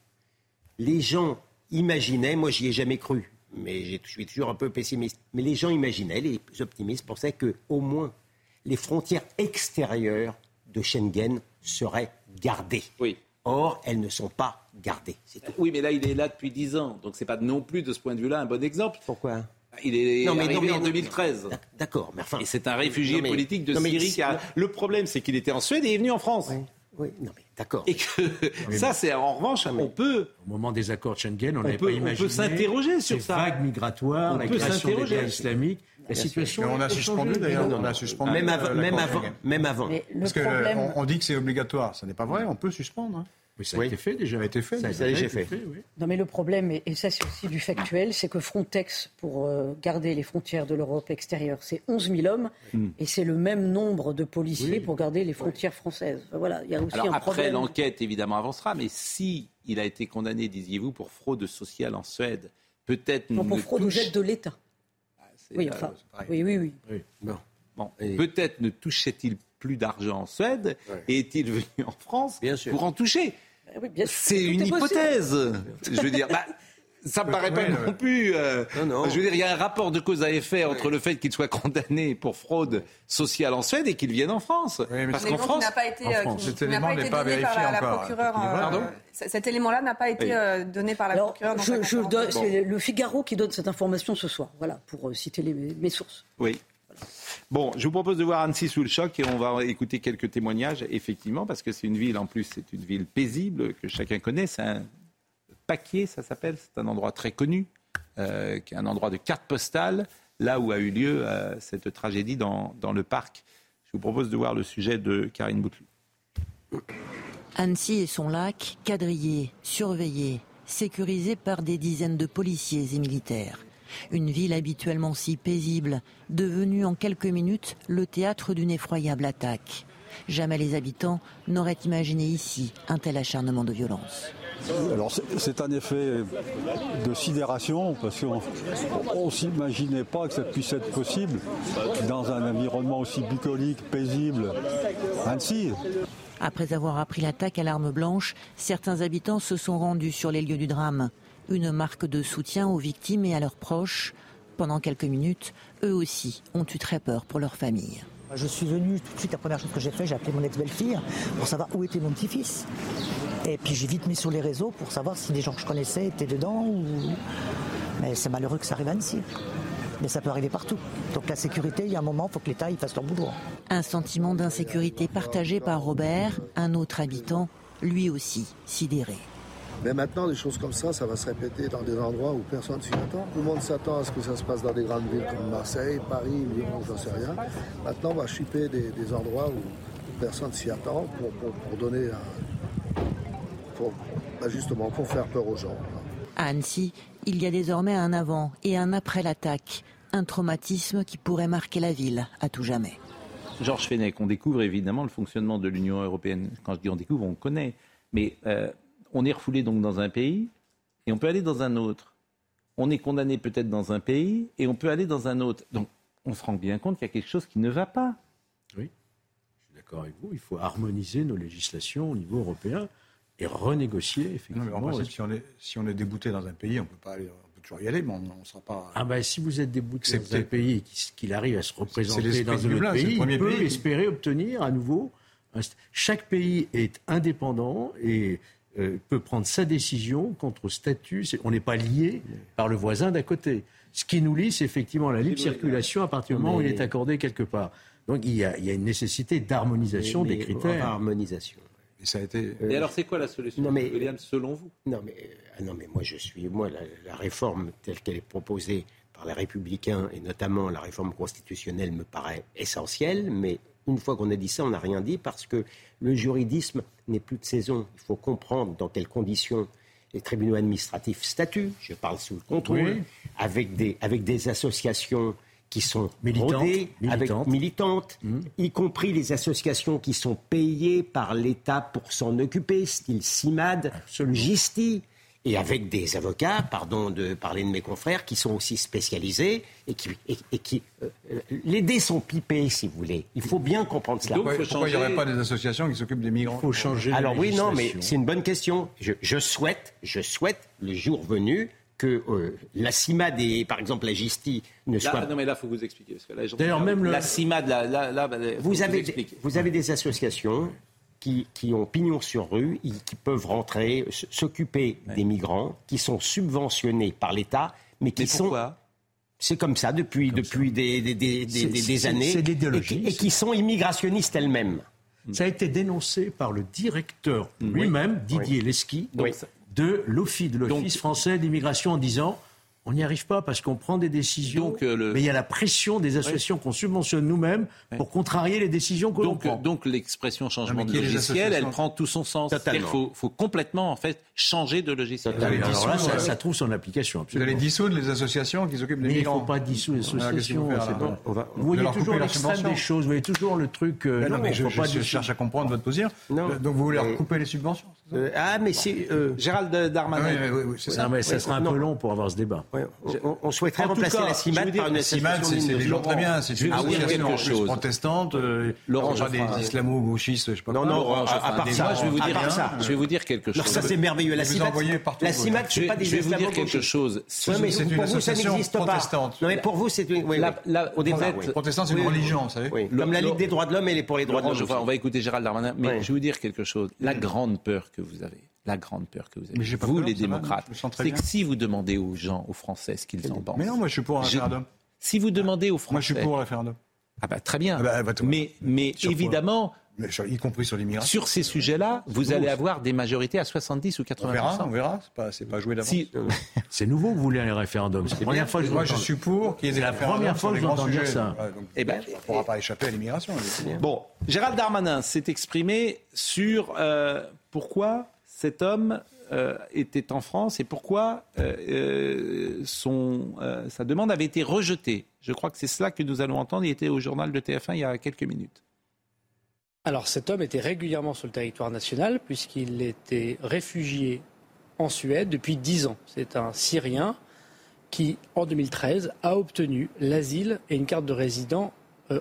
les gens imaginaient, moi j'y ai jamais cru, mais je suis toujours un peu pessimiste. Mais les gens imaginaient, les optimistes pensaient que au moins les frontières extérieures de Schengen seraient gardées. Oui. Or, elles ne sont pas gardées. Oui, mais là, il est là depuis 10 ans. Donc, ce n'est pas non plus, de ce point de vue-là, un bon exemple. Pourquoi il est non, mais arrivé non, mais, en 2013. D'accord, mais enfin. Et c'est un réfugié non, mais, politique de Syrie qui a. Le problème, c'est qu'il était en Suède et est venu en France. Oui, oui non, mais d'accord. Et que ça, c'est en revanche, on peut. Au moment des accords de Schengen, on n'avait peut, pas imaginé. On peut s'interroger sur ça. vagues migratoires, on la création des États islamiques. La situation. Mais on a suspendu d'ailleurs. On a suspendu. Même, av même avant. Même avant. Parce que problème... on, on, dit que c'est obligatoire. Ce n'est pas vrai. On peut suspendre. Hein. Mais ça a oui. été fait déjà. Ça a été fait. Ça a, déjà fait. fait oui. Non, mais le problème, et ça c'est aussi du factuel, c'est que Frontex, pour euh, garder les frontières de l'Europe extérieure, c'est 11 000 hommes, mm. et c'est le même nombre de policiers oui. pour garder les frontières françaises. Voilà, il y a aussi Alors un après, l'enquête évidemment avancera, mais si il a été condamné, disiez-vous, pour fraude sociale en Suède, peut-être non, pour fraude touche... aux aides de l'État. Ah, oui, enfin, oui, oui, oui, oui. Bon, bon. Et... peut-être ne touchait-il plus d'argent en Suède ouais. et est-il venu en France pour en toucher? Oui, C'est une hypothèse. Je veux dire, bah, Ça me paraît pas non plus. Euh, non, Je veux dire, il y a un rapport de cause à effet entre le fait qu'il soit condamné pour fraude sociale en Suède et qu'il vienne en France. Parce qu'en France, n'a pas été, cet élément n'est pas vérifié par la, procureure. Pardon cet élément-là n'a pas été donné par la procureure. c'est le Figaro qui donne cette information ce soir. Voilà, pour citer mes sources. Oui. Bon, je vous propose de voir Annecy sous le choc et on va écouter quelques témoignages, effectivement, parce que c'est une ville, en plus, c'est une ville paisible que chacun connaît. C'est un paquier, ça s'appelle. C'est un endroit très connu, euh, qui est un endroit de carte postale, là où a eu lieu euh, cette tragédie dans, dans, le parc. Je vous propose de voir le sujet de Karine Boutlou. Annecy et son lac, quadrillés, surveillés, sécurisés par des dizaines de policiers et militaires. Une ville habituellement si paisible, devenue en quelques minutes le théâtre d'une effroyable attaque. Jamais les habitants n'auraient imaginé ici un tel acharnement de violence. Alors c'est un effet de sidération parce qu'on ne s'imaginait pas que ça puisse être possible dans un environnement aussi bucolique, paisible. Ainsi. Après avoir appris l'attaque à l'arme blanche, certains habitants se sont rendus sur les lieux du drame une marque de soutien aux victimes et à leurs proches. Pendant quelques minutes, eux aussi ont eu très peur pour leur famille. Je suis venu tout de suite, la première chose que j'ai fait, j'ai appelé mon ex-belle-fille pour savoir où était mon petit-fils. Et puis j'ai vite mis sur les réseaux pour savoir si des gens que je connaissais étaient dedans. Ou... Mais c'est malheureux que ça arrive à Annecy. Mais ça peut arriver partout. Donc la sécurité, il y a un moment, il faut que l'État fasse leur boulot. Un sentiment d'insécurité partagé par Robert, un autre habitant, lui aussi sidéré. Mais maintenant, des choses comme ça, ça va se répéter dans des endroits où personne ne s'y attend. Tout le monde s'attend à ce que ça se passe dans des grandes villes comme Marseille, Paris, Lyon, j'en sais rien. Maintenant, on va chipper des, endroits où personne s'y attend pour, donner un, pour, bah, justement pour faire peur aux gens. À Annecy, il y a désormais un avant et un après l'attaque. Un traumatisme qui pourrait marquer la ville à tout jamais. Georges Fenech, on découvre évidemment le fonctionnement de l'Union européenne. Quand je dis on découvre, on connaît. Mais euh, on est refoulé donc dans un pays et on peut aller dans un autre. On est condamné peut-être dans un pays et on peut aller dans un autre. Donc on se rend bien compte qu'il y a quelque chose qui ne va pas. Oui, je suis d'accord avec vous. Il faut harmoniser nos législations au niveau européen et renégocier effectivement. Non, si, on est, si on est débouté dans un pays, on peut pas aller. On peut toujours y aller, mais on ne sera pas. Ah ben, si vous êtes débouté dans un pays et qu'il arrive à se représenter dans un autre pays, il peut espérer obtenir à nouveau. Chaque pays est indépendant et euh, peut prendre sa décision contre statut. On n'est pas lié par le voisin d'à côté. Ce qui nous lie, c'est effectivement la libre circulation à partir du moment où il est accordé quelque part. Donc il y a, une nécessité d'harmonisation des critères. Harmonisation. Et, ça a été... et alors c'est quoi la solution, non, mais, William, selon vous? Non mais, euh, non mais moi je suis... Moi, la réforme telle qu'elle est proposée par les républicains, et notamment la réforme constitutionnelle, me paraît essentielle, mais une fois qu'on a dit ça, on n'a rien dit parce que le juridisme n'est plus de saison. Il faut comprendre dans quelles conditions les tribunaux administratifs statuent, je parle sous le contrôle, avec, des, avec des associations qui sont militantes, Avec militantes. mmh. y compris les associations qui sont payées par l'État pour s'en occuper, style CIMAD, Gisti et avec des avocats, pardon de parler de mes confrères, qui sont aussi spécialisés et qui, et, qui euh, les dés sont pipés, si vous voulez. Il faut bien comprendre cela. pourquoi, il n'y aurait pas des associations qui s'occupent des migrants Il faut changer. Alors oui, non, mais c'est une bonne question. Je, souhaite, je souhaite le jour venu que euh, la CIMAD et par exemple la GISTI ne soient. Non, mais là, il faut vous expliquer. D'ailleurs, même la CIMAD, là, là, bah, vous, avez, vous avez des associations qui, ont pignon sur rue, qui peuvent rentrer, s'occuper des migrants, qui sont subventionnés par l'État, mais qui sont... C'est comme ça depuis, depuis des, des, des, des années. Et, et, qui sont immigrationnistes elles-mêmes. Ça a été dénoncé par le directeur lui-même, Didier Lesky, de l'OFIE, de l'Office français d'immigration, en disant on n'y arrive pas parce qu'on prend des décisions, euh, mais il y a la pression des associations qu'on subventionne nous-mêmes pour contrarier les décisions que l'on prend. Donc l'expression changement de logiciel, elle prend tout son sens. Il faut, complètement en fait changer de logiciel. Alors là, ça, trouve son application. Absolument. Vous allez dissoudre les associations qui s'occupent des migrants. Il ne faut pas dissoudre les associations. Vous voyez toujours l'extrême des choses. Vous voyez toujours le truc. Euh, non, mais je, cherche à comprendre votre position. Donc vous voulez couper les subventions Euh, ah, mais c'est. Euh, Gérald Darmanin. Ah oui, oui, oui, ça. Non, mais ça sera un peu long pour avoir ce débat. on, on, souhaiterait remplacer cas, la CIMAD par une association. CIMAD, c'est des gens très bien. C'est une association chose. protestante. Euh, Laurent, des islamo-gauchistes, je sais pas Non, non, à part ça. Je vais vous dire ça. Je vais vous dire quelque chose. Ça, c'est merveilleux. La CIMAD, la CIMAD, c'est pas des Je vais vous dire quelque chose. mais pour vous, ça n'existe pas. Non, mais pour vous, c'est une. Au début, protestant, c'est une religion, vous savez. Comme la Ligue des droits de l'homme, elle est pour les droits de l'homme. On va écouter Gérald Darmanin. Mais je vais vous dire quelque chose. La grande peur que vous avez, la grande peur que vous avez, vous les démocrates, c'est que si vous demandez aux gens, aux Français, ce qu'ils en pensent. Mais non, moi je suis pour un référendum. Si vous demandez aux Français. Moi je suis pour un référendum. Ah bah très bien. Ah bah, mais mais évidemment. y compris sur l'immigration. Sur ces sujets-là, vous allez avoir des majorités à 70 ou 80 On verra, on verra. C'est pas, c'est pas joué d'avance. Si... c'est nouveau que vous voulez un référendum. C'est la première fois que je Moi, je suis pour qu'il y ait des référendums. première fois que je entends dire ça. Eh ben, on ne pourra pas échapper à l'immigration. Bon, Gérald Darmanin s'est exprimé sur euh, pourquoi cet homme euh, était en France et pourquoi euh, euh, sa demande avait été rejetée. Je crois que c'est cela que nous allons entendre. Il était au journal de TF1 il y a quelques minutes. Alors cet homme était régulièrement sur le territoire national puisqu'il était réfugié en Suède depuis dix ans. C'est un Syrien qui, en 2013, a obtenu l'asile et une carte de résident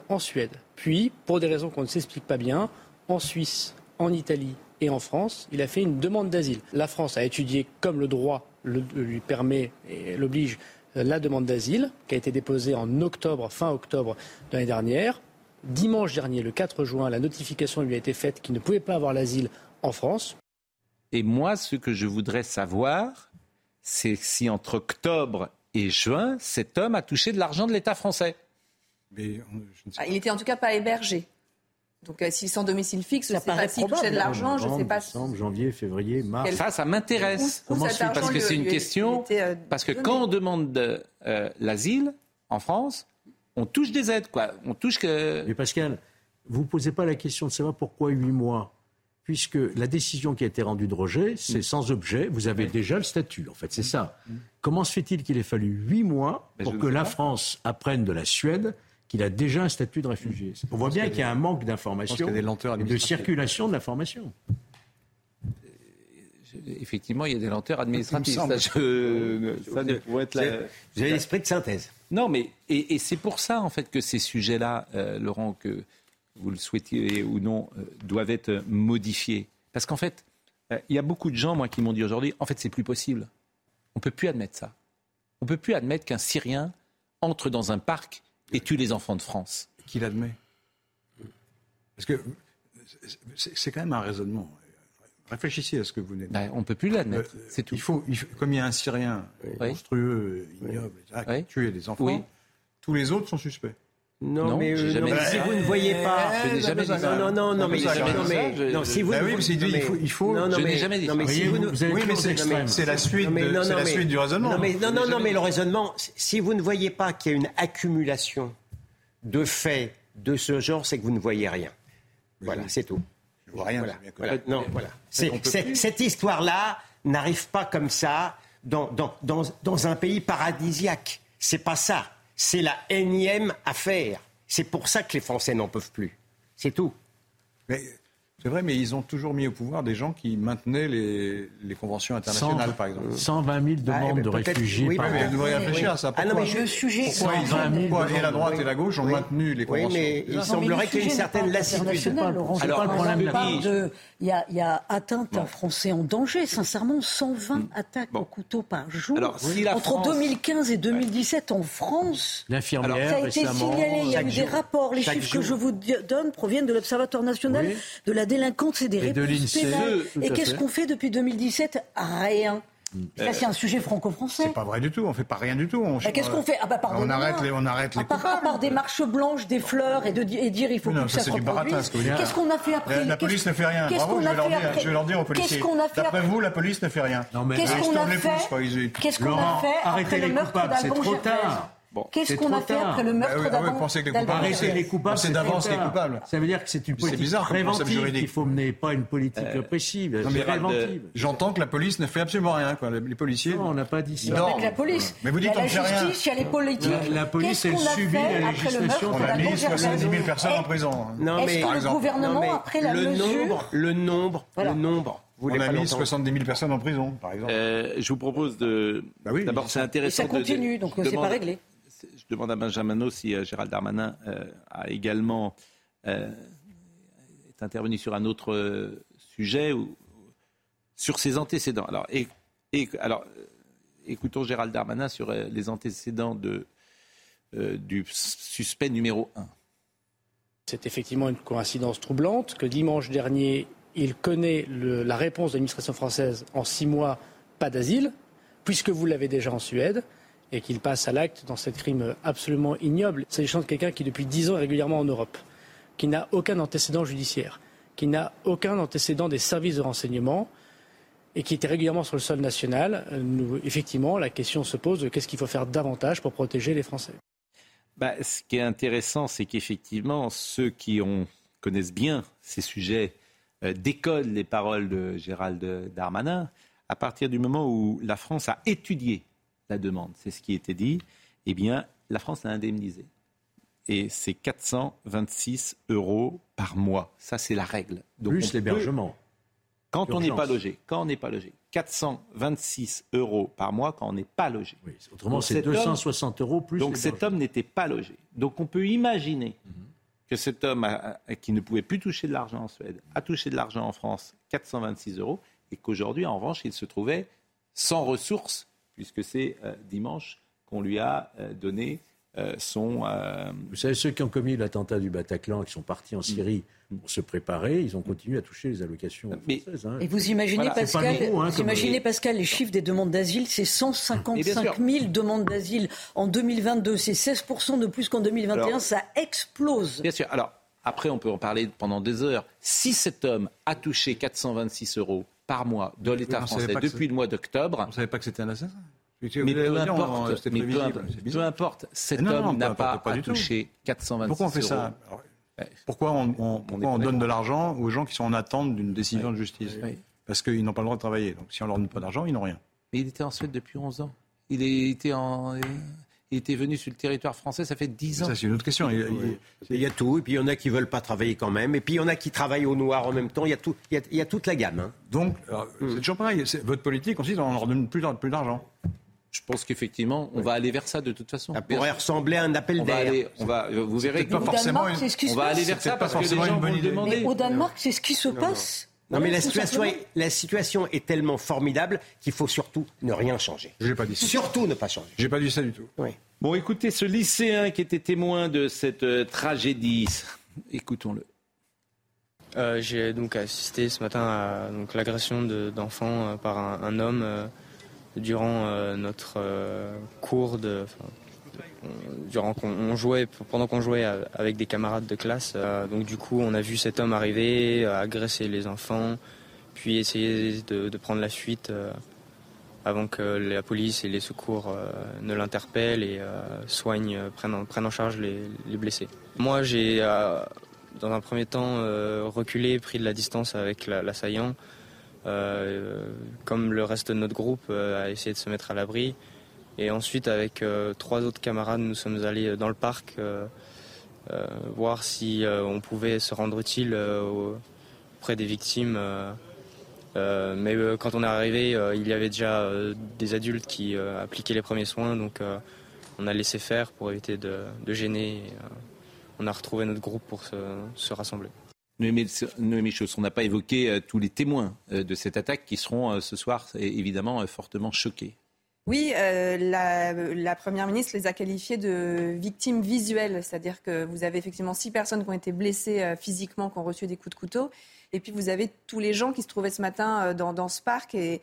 en Suède. Puis, pour des raisons qu'on ne s'explique pas bien, en Suisse, en Italie et en France, il a fait une demande d'asile. La France a étudié comme le droit lui permet et l'oblige euh, la demande d'asile, qui a été déposée en octobre, fin octobre de l'année dernière. Dimanche dernier, le 4 juin, la notification lui a été faite qu'il ne pouvait pas avoir l'asile en France. Et moi, ce que je voudrais savoir, c'est si entre octobre et juin, cet homme a touché de l'argent de l'État français. Mais ah, il n'était en tout cas pas hébergé. Donc euh, s'ils sont domicile fixe, je ne sais pas s'ils touchaient de l'argent, je ne sais pas. Décembre, janvier, février, mars. Ça, ça m'intéresse. Parce que c'est une question. Euh, parce que quand on demande euh, l'asile en France, on touche des aides, quoi. On touche que. Mais Pascal, vous ne posez pas la question de savoir pourquoi huit mois puisque la décision qui a été rendue de rejet, c'est mm. sans objet, vous avez déjà le statut, en fait, c'est ça. Mm. Comment se fait-il qu'il ait fallu huit mois pour que la France apprenne de la Suède qu'il a déjà un statut de réfugié. On voit bien qu'il y a un manque d'information, de circulation de l'information. Euh, effectivement, il y a des lenteurs administratives. Ça, Vous avez l'esprit de synthèse. Non, mais et, c'est pour ça en fait que ces sujets-là, euh, Laurent, que vous le souhaitiez ou non, euh, doivent être modifiés. Parce qu'en fait, il y a beaucoup de gens, moi, qui m'ont dit aujourd'hui, en fait, c'est plus possible. On peut plus admettre ça. On peut plus admettre qu'un Syrien entre dans un parc et tue les enfants de France. Qui l'admet Parce que c'est quand même un raisonnement. Réfléchissez à ce que vous venez de dire. Ben, on ne peut plus l'admettre, euh, c'est tout. Il faut, comme il y a un Syrien monstrueux, ignoble, qui tue des enfants, tous les autres sont suspects. Non, mais, euh, si vous ne voyez pas, je n'ai jamais dit ça. Non, non, non, mais, non, si vous, oui, il faut, il faut. Je n'ai jamais dit ça. oui, mais c'est la suite, c'est la suite du raisonnement. Non, mais non, non, mais le raisonnement, si vous ne voyez pas qu'il y a une accumulation de faits de ce genre, c'est que vous ne voyez rien. Voilà, c'est tout. Je vois rien. Voilà. Non, voilà. Cette histoire-là n'arrive pas comme ça dans, dans, dans, dans un pays paradisiaque. C'est pas ça. C'est la énième affaire. C'est pour ça que les Français n'en peuvent plus. C'est tout. C'est vrai, mais ils ont toujours mis au pouvoir des gens qui maintenaient les, les conventions internationales, par exemple. 120 000 demandes de réfugiés oui, par mais vous devriez réfléchir à ça. Pourquoi, ah non, mais le sujet... pourquoi, ils ont, et la droite et la gauche ont maintenu les conventions Oui, mais il semblerait qu'il y ait une certaine lassitude. Alors, le problème de... Il y, y a atteinte à un Français en danger, sincèrement, 120 hmm. attaques au couteau par jour. Alors, si Entre 2015 et 2017 en France, l'infirmière ça a été signalé, il y a eu des rapports. Les chiffres que je vous donne proviennent de l'Observatoire national de la délinquance et des réponses pénales. Et qu'est-ce qu'on fait depuis 2017 Rien. Ça, c'est un sujet franco-français. C'est pas vrai du tout. On fait pas rien du tout. Qu'est-ce qu'on fait ah bah, On arrête les, on arrête les à part, à part des marches blanches, des fleurs et, de, et dire il faut non, que ça, ça se reproduise. Qu'est-ce qu'on a fait après La, police ne fait rien. Bravo, je vais, leur dire, je vais leur dire aux policiers. D'après vous, la police ne fait rien. Qu'est-ce qu'on a fait Qu'est-ce qu'on a fait après le meurtre d'Albon Qu'est-ce qu'on a fait après le meurtre bah, d'Albon Arrêter les coupables, c'est d'avance les coupables. Ça veut dire que c'est une politique bizarre, préventive qu'il faut mener, pas une politique euh, répressive, préventive. J'entends que la police ne fait absolument rien. Quoi. Les policiers. Non, on n'a pas dit ça. Avec la police. Mais vous dites il y a la justice, il y a les politiques. La, police, elle subit la législation. On a mis 70 000 personnes en prison. Non, mais le gouvernement après la mesure. Le nombre, le nombre, le nombre Vous on a mis 70 000 personnes en prison, par exemple. je vous propose de. Bah oui, D'abord, c'est intéressant. Et ça continue, donc c'est pas réglé. Je demande à Benjamin si Gérald Darmanin a également est intervenu sur un autre sujet ou sur ses antécédents. Alors, écoutons Gérald Darmanin sur les antécédents de, du suspect numéro 1. C'est effectivement une coïncidence troublante que dimanche dernier, il connaît la réponse de l'administration française en six mois, pas d'asile, puisque vous l'avez déjà en Suède, et qu'il passe à l'acte dans ce crime absolument ignoble. C'est s'agissant de quelqu'un qui, depuis dix ans, est régulièrement en Europe, qui n'a aucun antécédent judiciaire, qui n'a aucun antécédent des services de renseignement, et qui était régulièrement sur le sol national. effectivement, la question se pose de qu'est-ce qu'il faut faire davantage pour protéger les Français. Bah, ce qui est intéressant, c'est qu'effectivement, ceux qui connaissent bien ces sujets euh, décodent les paroles de Gérald Darmanin. À partir du moment où la France a étudié la demande, c'est ce qui était dit, eh bien, la France a indemnisé. Et c'est 426 euros par mois. Ça, c'est la règle. Plus l'hébergement. Quand on n'est pas logé. Quand on n'est pas logé. 426 euros par mois quand on n'est pas logé. autrement, c'est 260 euros plus. Donc cet homme n'était pas logé. Donc on peut imaginer mhm. que cet homme qui ne pouvait plus toucher de l'argent en Suède a touché de l'argent en France, 426 euros, et qu'aujourd'hui, en revanche, il se trouvait sans ressources, puisque c'est euh, dimanche qu'on lui a euh, donné euh, son. Vous savez, ceux qui ont commis l'attentat du Bataclan, qui sont partis en Syrie pour se préparer, ils ont continué à toucher les allocations françaises. Hein. Et vous imaginez, Pascal, hein, vous imaginez Pascal, les chiffres des demandes d'asile, c'est 155 000 demandes d'asile en 2022, c'est 16 de plus qu'en 2021, ça explose. Bien sûr. Alors, après, on peut en parler pendant des heures. Si cet homme a touché 426 euros par mois de l'État français depuis le mois d'octobre. On ne savait pas que c'était un assassin. Mais peu importe, mais peu, importe, cet homme n'a pas, touché 426 Pourquoi on fait ça pourquoi on, donne de l'argent aux gens qui sont en attente d'une décision de justice Parce qu'ils n'ont pas le droit de travailler. Donc si on leur donne pas d'argent, ils n'ont rien. Mais il était en Suède depuis 11 ans. Il, était en, était venu sur le territoire français, ça fait 10 ans. Ça, c'est une autre question. Il y, a, tout, et puis il y en a qui ne veulent pas travailler quand même, et puis il y en a qui travaillent au noir en même temps. Il y a, tout, il y a, toute la gamme. Hein. Donc, c'est toujours pareil. Votre politique consiste en leur donne plus d'argent. Je pense qu'effectivement, on va aller vers ça de toute façon. Ça pourrait ressembler à un appel d'air. On va, vous verrez que pas forcément on va aller vers ça parce que les gens vont le demander. Mais au Danemark, c'est ce qui se passe. Non, mais la situation, est, la situation est tellement formidable qu'il faut surtout ne rien changer. Je n'ai pas dit ça. Surtout ne pas changer. J'ai pas dit ça du tout. Oui. Bon, écoutez, ce lycéen qui était témoin de cette euh, tragédie, écoutons-le. Euh, j'ai donc assisté ce matin à l'agression d'enfants euh, par un, homme durant euh, notre euh, cours de, durant qu'on jouait, pendant qu'on jouait avec des camarades de classe. Euh, donc du coup, on a vu cet homme arriver, agresser les enfants, puis essayer de, prendre la fuite avant que la police et les secours ne l'interpellent et soignent, prennent en, prennent en charge les, blessés. Moi, j'ai dans un premier temps reculé, pris de la distance avec l'assaillant. Euh, comme le reste de notre groupe, euh, a essayé de se mettre à l'abri. Et ensuite, avec euh, trois autres camarades, nous sommes allés dans le parc voir si on pouvait se rendre utile auprès des victimes. mais quand on est arrivé, il y avait déjà des adultes qui appliquaient les premiers soins, donc on a laissé faire pour éviter de, gêner. on a retrouvé notre groupe pour se rassembler. Noémie Chauss, on n'a pas évoqué euh, tous les témoins euh, de cette attaque qui seront euh, ce soir évidemment fortement choqués. Oui, la, Première ministre les a qualifiés de victimes visuelles, c'est-à-dire que vous avez effectivement six personnes qui ont été blessées physiquement, qui ont reçu des coups de couteau, et puis vous avez tous les gens qui se trouvaient ce matin dans, ce parc et,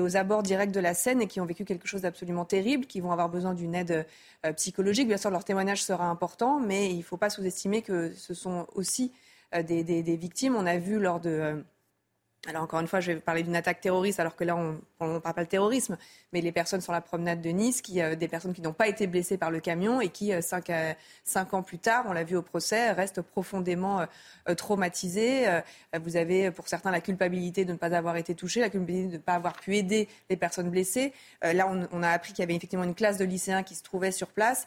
aux abords directs de la Seine et qui ont vécu quelque chose d'absolument terrible, qui vont avoir besoin d'une aide psychologique. Bien sûr, leur témoignage sera important, mais il ne faut pas sous-estimer que ce sont aussi euh, des, des, victimes. On a vu lors de euh, alors encore une fois, je vais parler d'une attaque terroriste, alors que là, on ne parle pas de terrorisme, mais les personnes sur la promenade de Nice, qui, euh, des personnes qui n'ont pas été blessées par le camion et qui, euh, cinq, euh, cinq, ans plus tard, on l'a vu au procès, restent profondément traumatisées. vous avez pour certains la culpabilité de ne pas avoir été touchés, la culpabilité de ne pas avoir pu aider les personnes blessées. là, on, on, a appris qu'il y avait effectivement une classe de lycéens qui se trouvait sur place.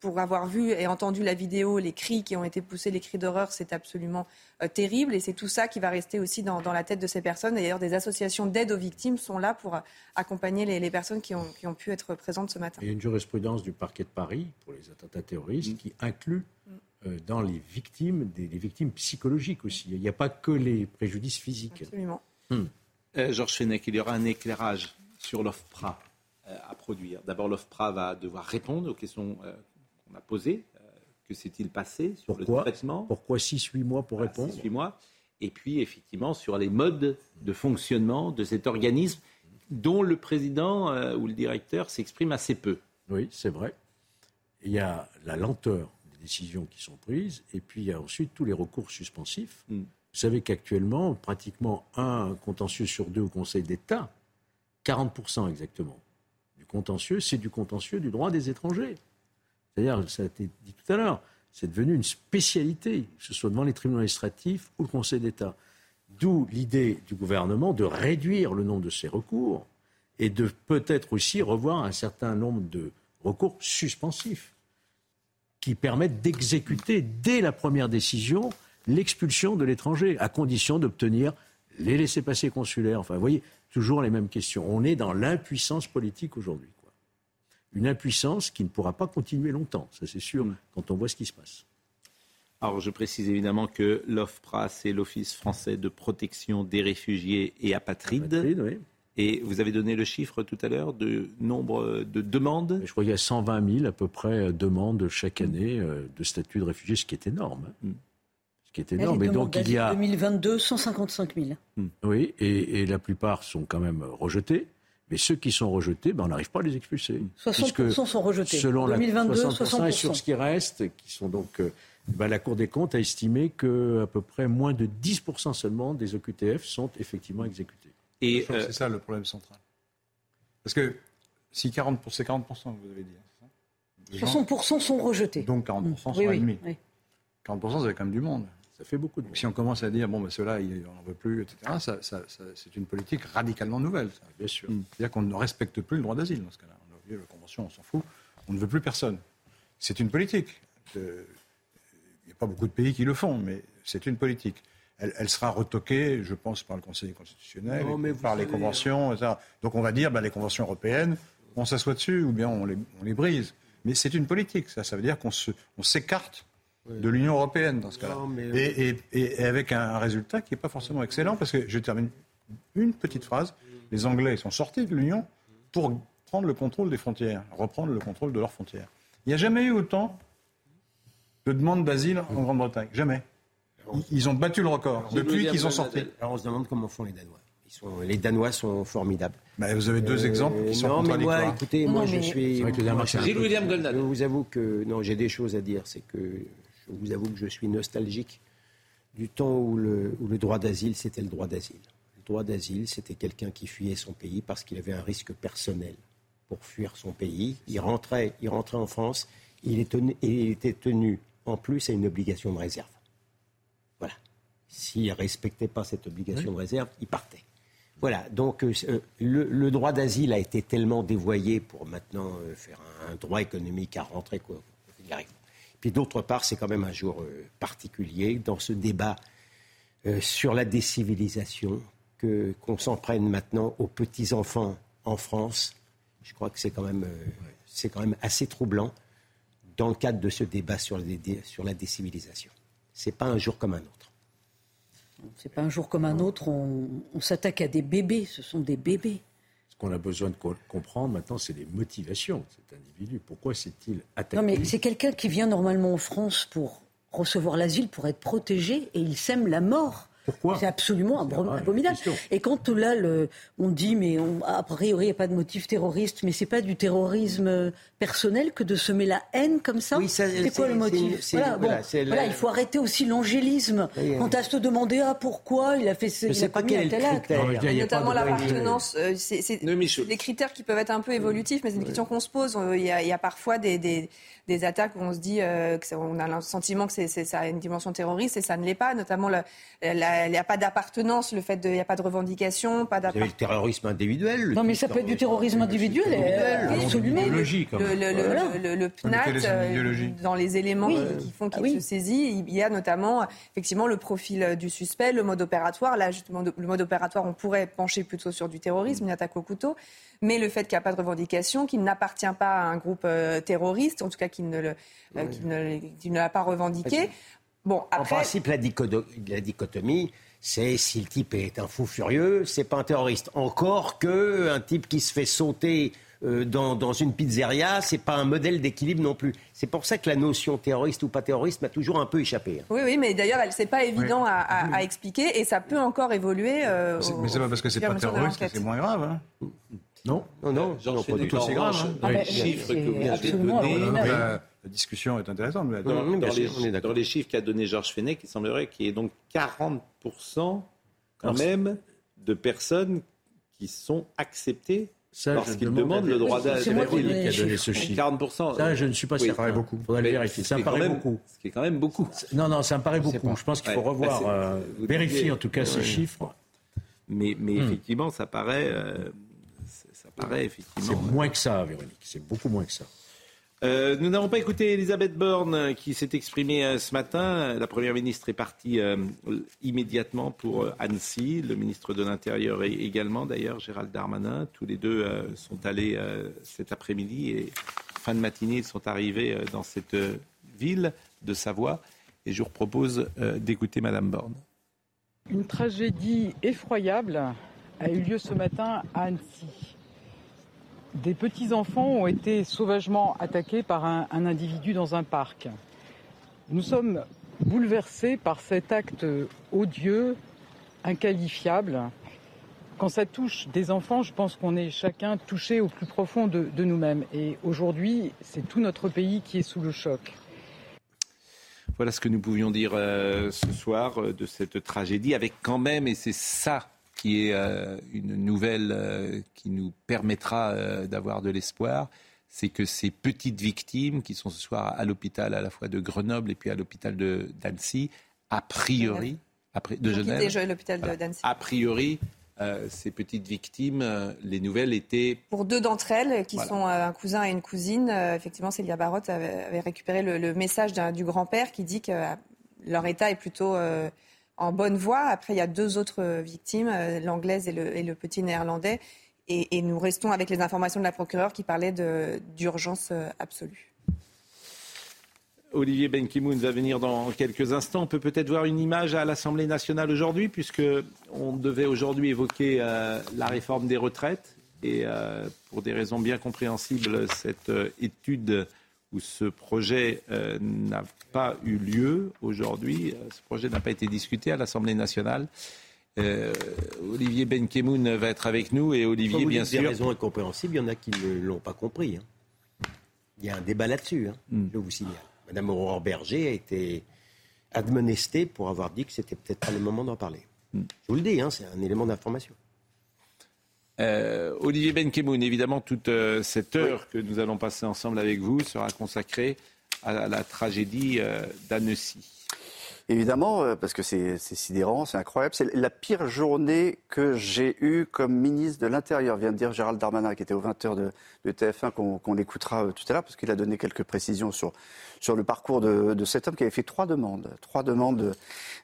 Pour avoir vu et entendu la vidéo, les cris qui ont été poussés, les cris d'horreur, c'est absolument terrible. Et c'est tout ça qui va rester aussi dans, dans la tête de ces personnes. D'ailleurs, des associations d'aide aux victimes sont là pour accompagner les, personnes qui ont, qui ont, pu être présentes ce matin. Il y a une jurisprudence du parquet de Paris pour les attentats terroristes qui inclut mm. euh, dans les victimes des, victimes psychologiques aussi. Il n'y a pas que les préjudices physiques. Absolument. Hmm. Euh, Georges Fenech, il y aura un éclairage sur l'OFPRA euh, à produire. D'abord, l'OFPRA va devoir répondre aux questions qu'on a posées. que s'est-il passé sur le traitement Pourquoi 6-8 mois pour répondre 6-8 mois et puis effectivement sur les modes de fonctionnement de cet organisme dont le président euh, ou le directeur s'exprime assez peu. Oui, c'est vrai. Il y a la lenteur des décisions qui sont prises, et puis il y a ensuite tous les recours suspensifs. Mm. Vous savez qu'actuellement, pratiquement un contentieux sur deux au Conseil d'État, 40% exactement, du contentieux, c'est du contentieux du droit des étrangers. C'est-à-dire, ça a été dit tout à l'heure, c'est devenu une spécialité, que ce soit devant les tribunaux administratifs ou le Conseil d'État. D'où l'idée du gouvernement de réduire le nombre de ces recours et de peut-être aussi revoir un certain nombre de recours suspensifs qui permettent d'exécuter dès la première décision l'expulsion de l'étranger, à condition d'obtenir les laissés-passer consulaires. Enfin, vous voyez, toujours les mêmes questions. On est dans l'impuissance politique aujourd'hui une impuissance qui ne pourra pas continuer longtemps, ça c'est sûr, mm. quand on voit ce qui se passe. Alors je précise évidemment que l'OFPRA, c'est l'Office français de protection des réfugiés et apatrides. Et vous avez donné le chiffre tout à l'heure de nombre de demandes? Je crois qu'il y a 120 000 à peu près demandes chaque année euh, de statut de réfugié, ce qui est énorme. Hein. Mm. Ce qui est énorme. Et donc il y a 2022, 155 000. Oui, et, et la plupart sont quand même rejetés. Mais ceux qui sont rejetés, ben, on n'arrive pas à les expulser. 60% sont rejetés. Selon 2022, la 60%, Et sur ce qui reste, qui sont donc, euh, ben, la Cour des comptes a estimé qu'à peu près moins de 10% seulement des OQTF sont effectivement exécutés. Et euh, c'est ça le problème central. Parce que si 40%, c'est 40%, vous avez dit. 60% hein, sont rejetés. Donc 40% sont oui, admis. Oui, 40%, c'est quand même du monde. Ça fait beaucoup. De... Si on commence à dire, bon, ben, ceux-là, on n'en veut plus, etc., ça, c'est une politique radicalement nouvelle. Bien sûr. C'est-à-dire qu'on ne respecte plus le droit d'asile dans ce cas-là. On a oublié la Convention, on s'en fout. On ne veut plus personne. C'est une politique. Il n'y a pas beaucoup de pays qui le font, mais c'est une politique. Elle, sera retoquée, je pense, par le Conseil constitutionnel, par les conventions. Etc. Donc on va dire, ben, les conventions européennes, on s'assoit dessus ou bien on les, on les brise. Mais c'est une politique, ça. Ça veut dire qu'on s'écarte de l'Union européenne dans ce cas-là. Et, avec un, résultat qui n'est pas forcément excellent, parce que je termine une petite phrase. Les Anglais sont sortis de l'Union pour prendre le contrôle des frontières, reprendre le contrôle de leurs frontières. Il n'y a jamais eu autant de demandes d'asile en Grande-Bretagne. Jamais. Ils ont battu le record depuis qu'ils ont sorti. Alors on se demande comment font les Danois. les Danois sont formidables. Bah, vous avez deux exemples qui sont non, mais moi, écoutez, moi je suis. Je vous avoue que non, j'ai des choses à dire. C'est que je vous avoue que je suis nostalgique du temps où le, droit d'asile, c'était le droit d'asile. Le droit d'asile, c'était quelqu'un qui fuyait son pays parce qu'il avait un risque personnel pour fuir son pays. Il rentrait, il rentrait en France, il, était tenu en plus à une obligation de réserve. Voilà. S'il ne respectait pas cette obligation de réserve, il partait. Voilà, donc euh, le, droit d'asile a été tellement dévoyé pour maintenant euh, faire un, droit économique à rentrer, quoi. Il arrive. Puis d'autre part, c'est quand même un jour euh, particulier dans ce débat euh, sur la décivilisation, qu'on s'en prenne maintenant aux petits-enfants en France. Je crois que c'est quand, même, euh, assez troublant dans le cadre de ce débat sur, la décivilisation. Ce n'est pas un jour comme un autre. C'est pas un jour comme un autre. On s'attaque à des bébés. Ce sont des bébés qu'on a besoin de comprendre maintenant, c'est les motivations de cet individu. Pourquoi s'est-il attaqué? Non, mais c'est quelqu'un qui vient normalement en France pour recevoir l'asile, pour être protégé, et il sème la mort. Pourquoi C'est absolument abominable. Et quand là, le, on dit, mais on, a priori, il n'y a pas de motif terroriste, mais c'est pas du terrorisme personnel que de semer la haine comme ça C'est quoi le motif voilà, il faut arrêter aussi l'angélisme. Quand à se demander ah, pourquoi il a fait ce, il a commis un tel acte. Notamment l'appartenance. Euh, c'est des critères qui peuvent être un peu évolutifs, mais c'est une question qu'on se pose. Il y, a, parfois des, des, attaques où on se dit, euh, qu'on a le sentiment que c'est ça a une dimension terroriste et ça ne l'est pas. Notamment il n'y a, pas d'appartenance, le fait qu'il n'y a pas de revendication, pas d'appartenance. le terrorisme individuel. Non, mais ça peut être du terrorisme individuel, euh, absolument. Le, le, le, PNAT, euh, dans les éléments qui font qu'il ah se saisit, il y a notamment effectivement le profil du suspect, le mode opératoire. Là, justement, le mode opératoire, on pourrait pencher plutôt sur du terrorisme, une attaque au couteau. Mais le fait qu'il n'y a pas de revendication, qu'il n'appartient pas à un groupe terroriste, en tout cas qu'il ne, l'a pas revendiqué, Bon, En principe, la, dichotomie, c'est si le type est un fou furieux, c'est pas un terroriste. Encore que un type qui se fait sauter euh, dans, une pizzeria, c'est pas un modèle d'équilibre non plus. C'est pour ça que la notion terroriste ou pas terroriste m'a toujours un peu échappé. Hein. Oui, oui, mais d'ailleurs, c'est pas évident à, expliquer et ça peut encore évoluer. Euh, mais c'est pas parce que c'est pas terroriste que c'est moins grave. Hein. Non, non, non, non, pas du tout aussi grave. Hein. Dans les chiffres que vous avez donnés, la discussion est intéressante. dans, les, chiffres qu'a donné Georges Fenech, il semblerait qu'il y ait donc 40% quand même de personnes qui sont acceptées parce qu'ils demandent le droit d'asile. C'est qui a donné ce chiffre. 40%. Ça, je ne suis pas sûr. Ça paraît beaucoup. Faudrait le vérifier. Ça me paraît beaucoup. Ce qui est quand même beaucoup. Non, non, ça me paraît beaucoup. Je pense qu'il faut revoir, euh, vérifier en tout cas ces chiffres. Mais, mais hmm. effectivement, ça paraît, euh, paraît effectivement. C'est moins que ça, Véronique. C'est beaucoup moins que ça. Euh, nous n'avons pas écouté Elisabeth Borne euh, qui s'est exprimée euh, ce matin. La Première ministre est partie immédiatement pour Annecy. Le ministre de l'Intérieur également, d'ailleurs, Gérald Darmanin. Tous les deux sont allés cet après-midi et fin de matinée, ils sont arrivés dans cette ville de Savoie. Et je vous propose d'écouter Madame Borne. Une tragédie effroyable a eu lieu ce matin à Annecy. Des petits-enfants ont été sauvagement attaqués par un, individu dans un parc. Nous sommes bouleversés par cet acte odieux, inqualifiable. Quand ça touche des enfants, je pense qu'on est chacun touché au plus profond de, nous-mêmes. Et aujourd'hui, c'est tout notre pays qui est sous le choc. Voilà ce que nous pouvions dire euh, ce soir euh, de cette tragédie, avec quand même, et c'est ça qui est euh, une nouvelle euh, qui nous permettra euh, d'avoir de l'espoir, c'est que ces petites victimes qui sont ce soir à l'hôpital à la fois de Grenoble et puis à l'hôpital d'Annecy, a priori, de Genève, l'hôpital d'Annecy. A priori, ces petites victimes, les nouvelles étaient... Pour deux d'entre elles, qui sont un cousin et une cousine, effectivement, Célia Barotte avait, récupéré le, le message du grand-père qui dit que leur état est plutôt en bonne voie. Après, il y a deux autres victimes, euh, l'anglaise et le, petit néerlandais. Et, nous restons avec les informations de la procureure qui parlait d'urgence euh, absolue. Olivier Benkimoun va venir dans quelques instants. On peut peut-être voir une image à l'Assemblée nationale aujourd'hui, puisqu'on devait aujourd'hui évoquer euh, la réforme des retraites. Et pour des raisons bien compréhensibles, cette étude où ce projet euh, n'a pas eu lieu aujourd'hui. Euh, ce projet n'a pas été discuté à l'Assemblée nationale. Euh, Olivier Benkemoun va être avec nous et Olivier, bien sûr. Des raisons incompréhensibles, il y en a qui ne l'ont pas compris. Hein. Il y a un débat là-dessus, hein, hmm. je vous signale. Madame Aurore Berger a été admonestée pour avoir dit que c'était peut-être pas le moment d'en parler. Hmm. Je vous le dis, hein, c'est un élément d'information. Euh, Olivier Benkemoun, évidemment, toute euh, cette heure que nous allons passer ensemble avec vous sera consacrée à la tragédie euh, d'Annecy. Évidemment, euh, parce que c'est sidérant, c'est incroyable. C'est la pire journée que j'ai eue comme ministre de l'Intérieur, vient de dire Gérald Darmanin, qui était aux 20h de, TF1, qu'on écoutera euh, tout à l'heure, parce qu'il a donné quelques précisions sur, sur le parcours de, cet homme qui avait fait trois demandes. Trois demandes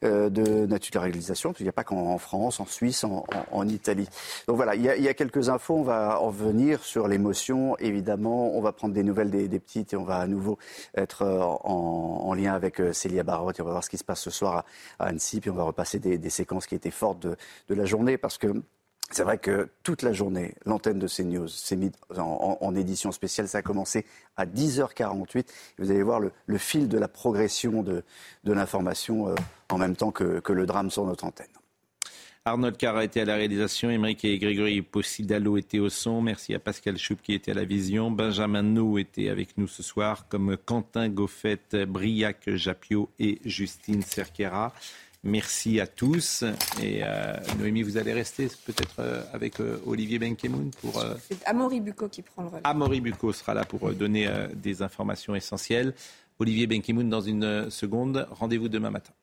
euh, de naturalisation, parce qu'il n'y a pas qu'en France, en Suisse, en, Italie. Donc voilà, il y, a, quelques infos, on va en venir sur l'émotion, évidemment. On va prendre des nouvelles des, petites et on va à nouveau être en, lien avec Célia Barotte et on va voir ce qui se passe ce soir à, Annecy, puis on va repasser des, séquences qui étaient fortes de, la journée, parce que c'est vrai que toute la journée, l'antenne de CNews s'est mise en, édition spéciale. Ça a commencé à 10h48. Vous allez voir le, fil de la progression de, l'information euh, en même temps que, le drame sur notre antenne. Arnold Carr a été à la réalisation, Émeric et Grégory Possidalo étaient au son. Merci à Pascal Choup qui était à la vision. Benjamin Nou était avec nous ce soir, comme Quentin Goffet, Briac Japio et Justine Cerquera. Merci à tous. Et euh, Noémie, vous allez rester peut-être euh, avec euh, Olivier Benkemoun pour. C'est Amaury Bucco qui prend le relais. Amaury Bucco sera là pour donner des informations essentielles. Olivier Benkemoun dans une seconde. Rendez-vous demain matin.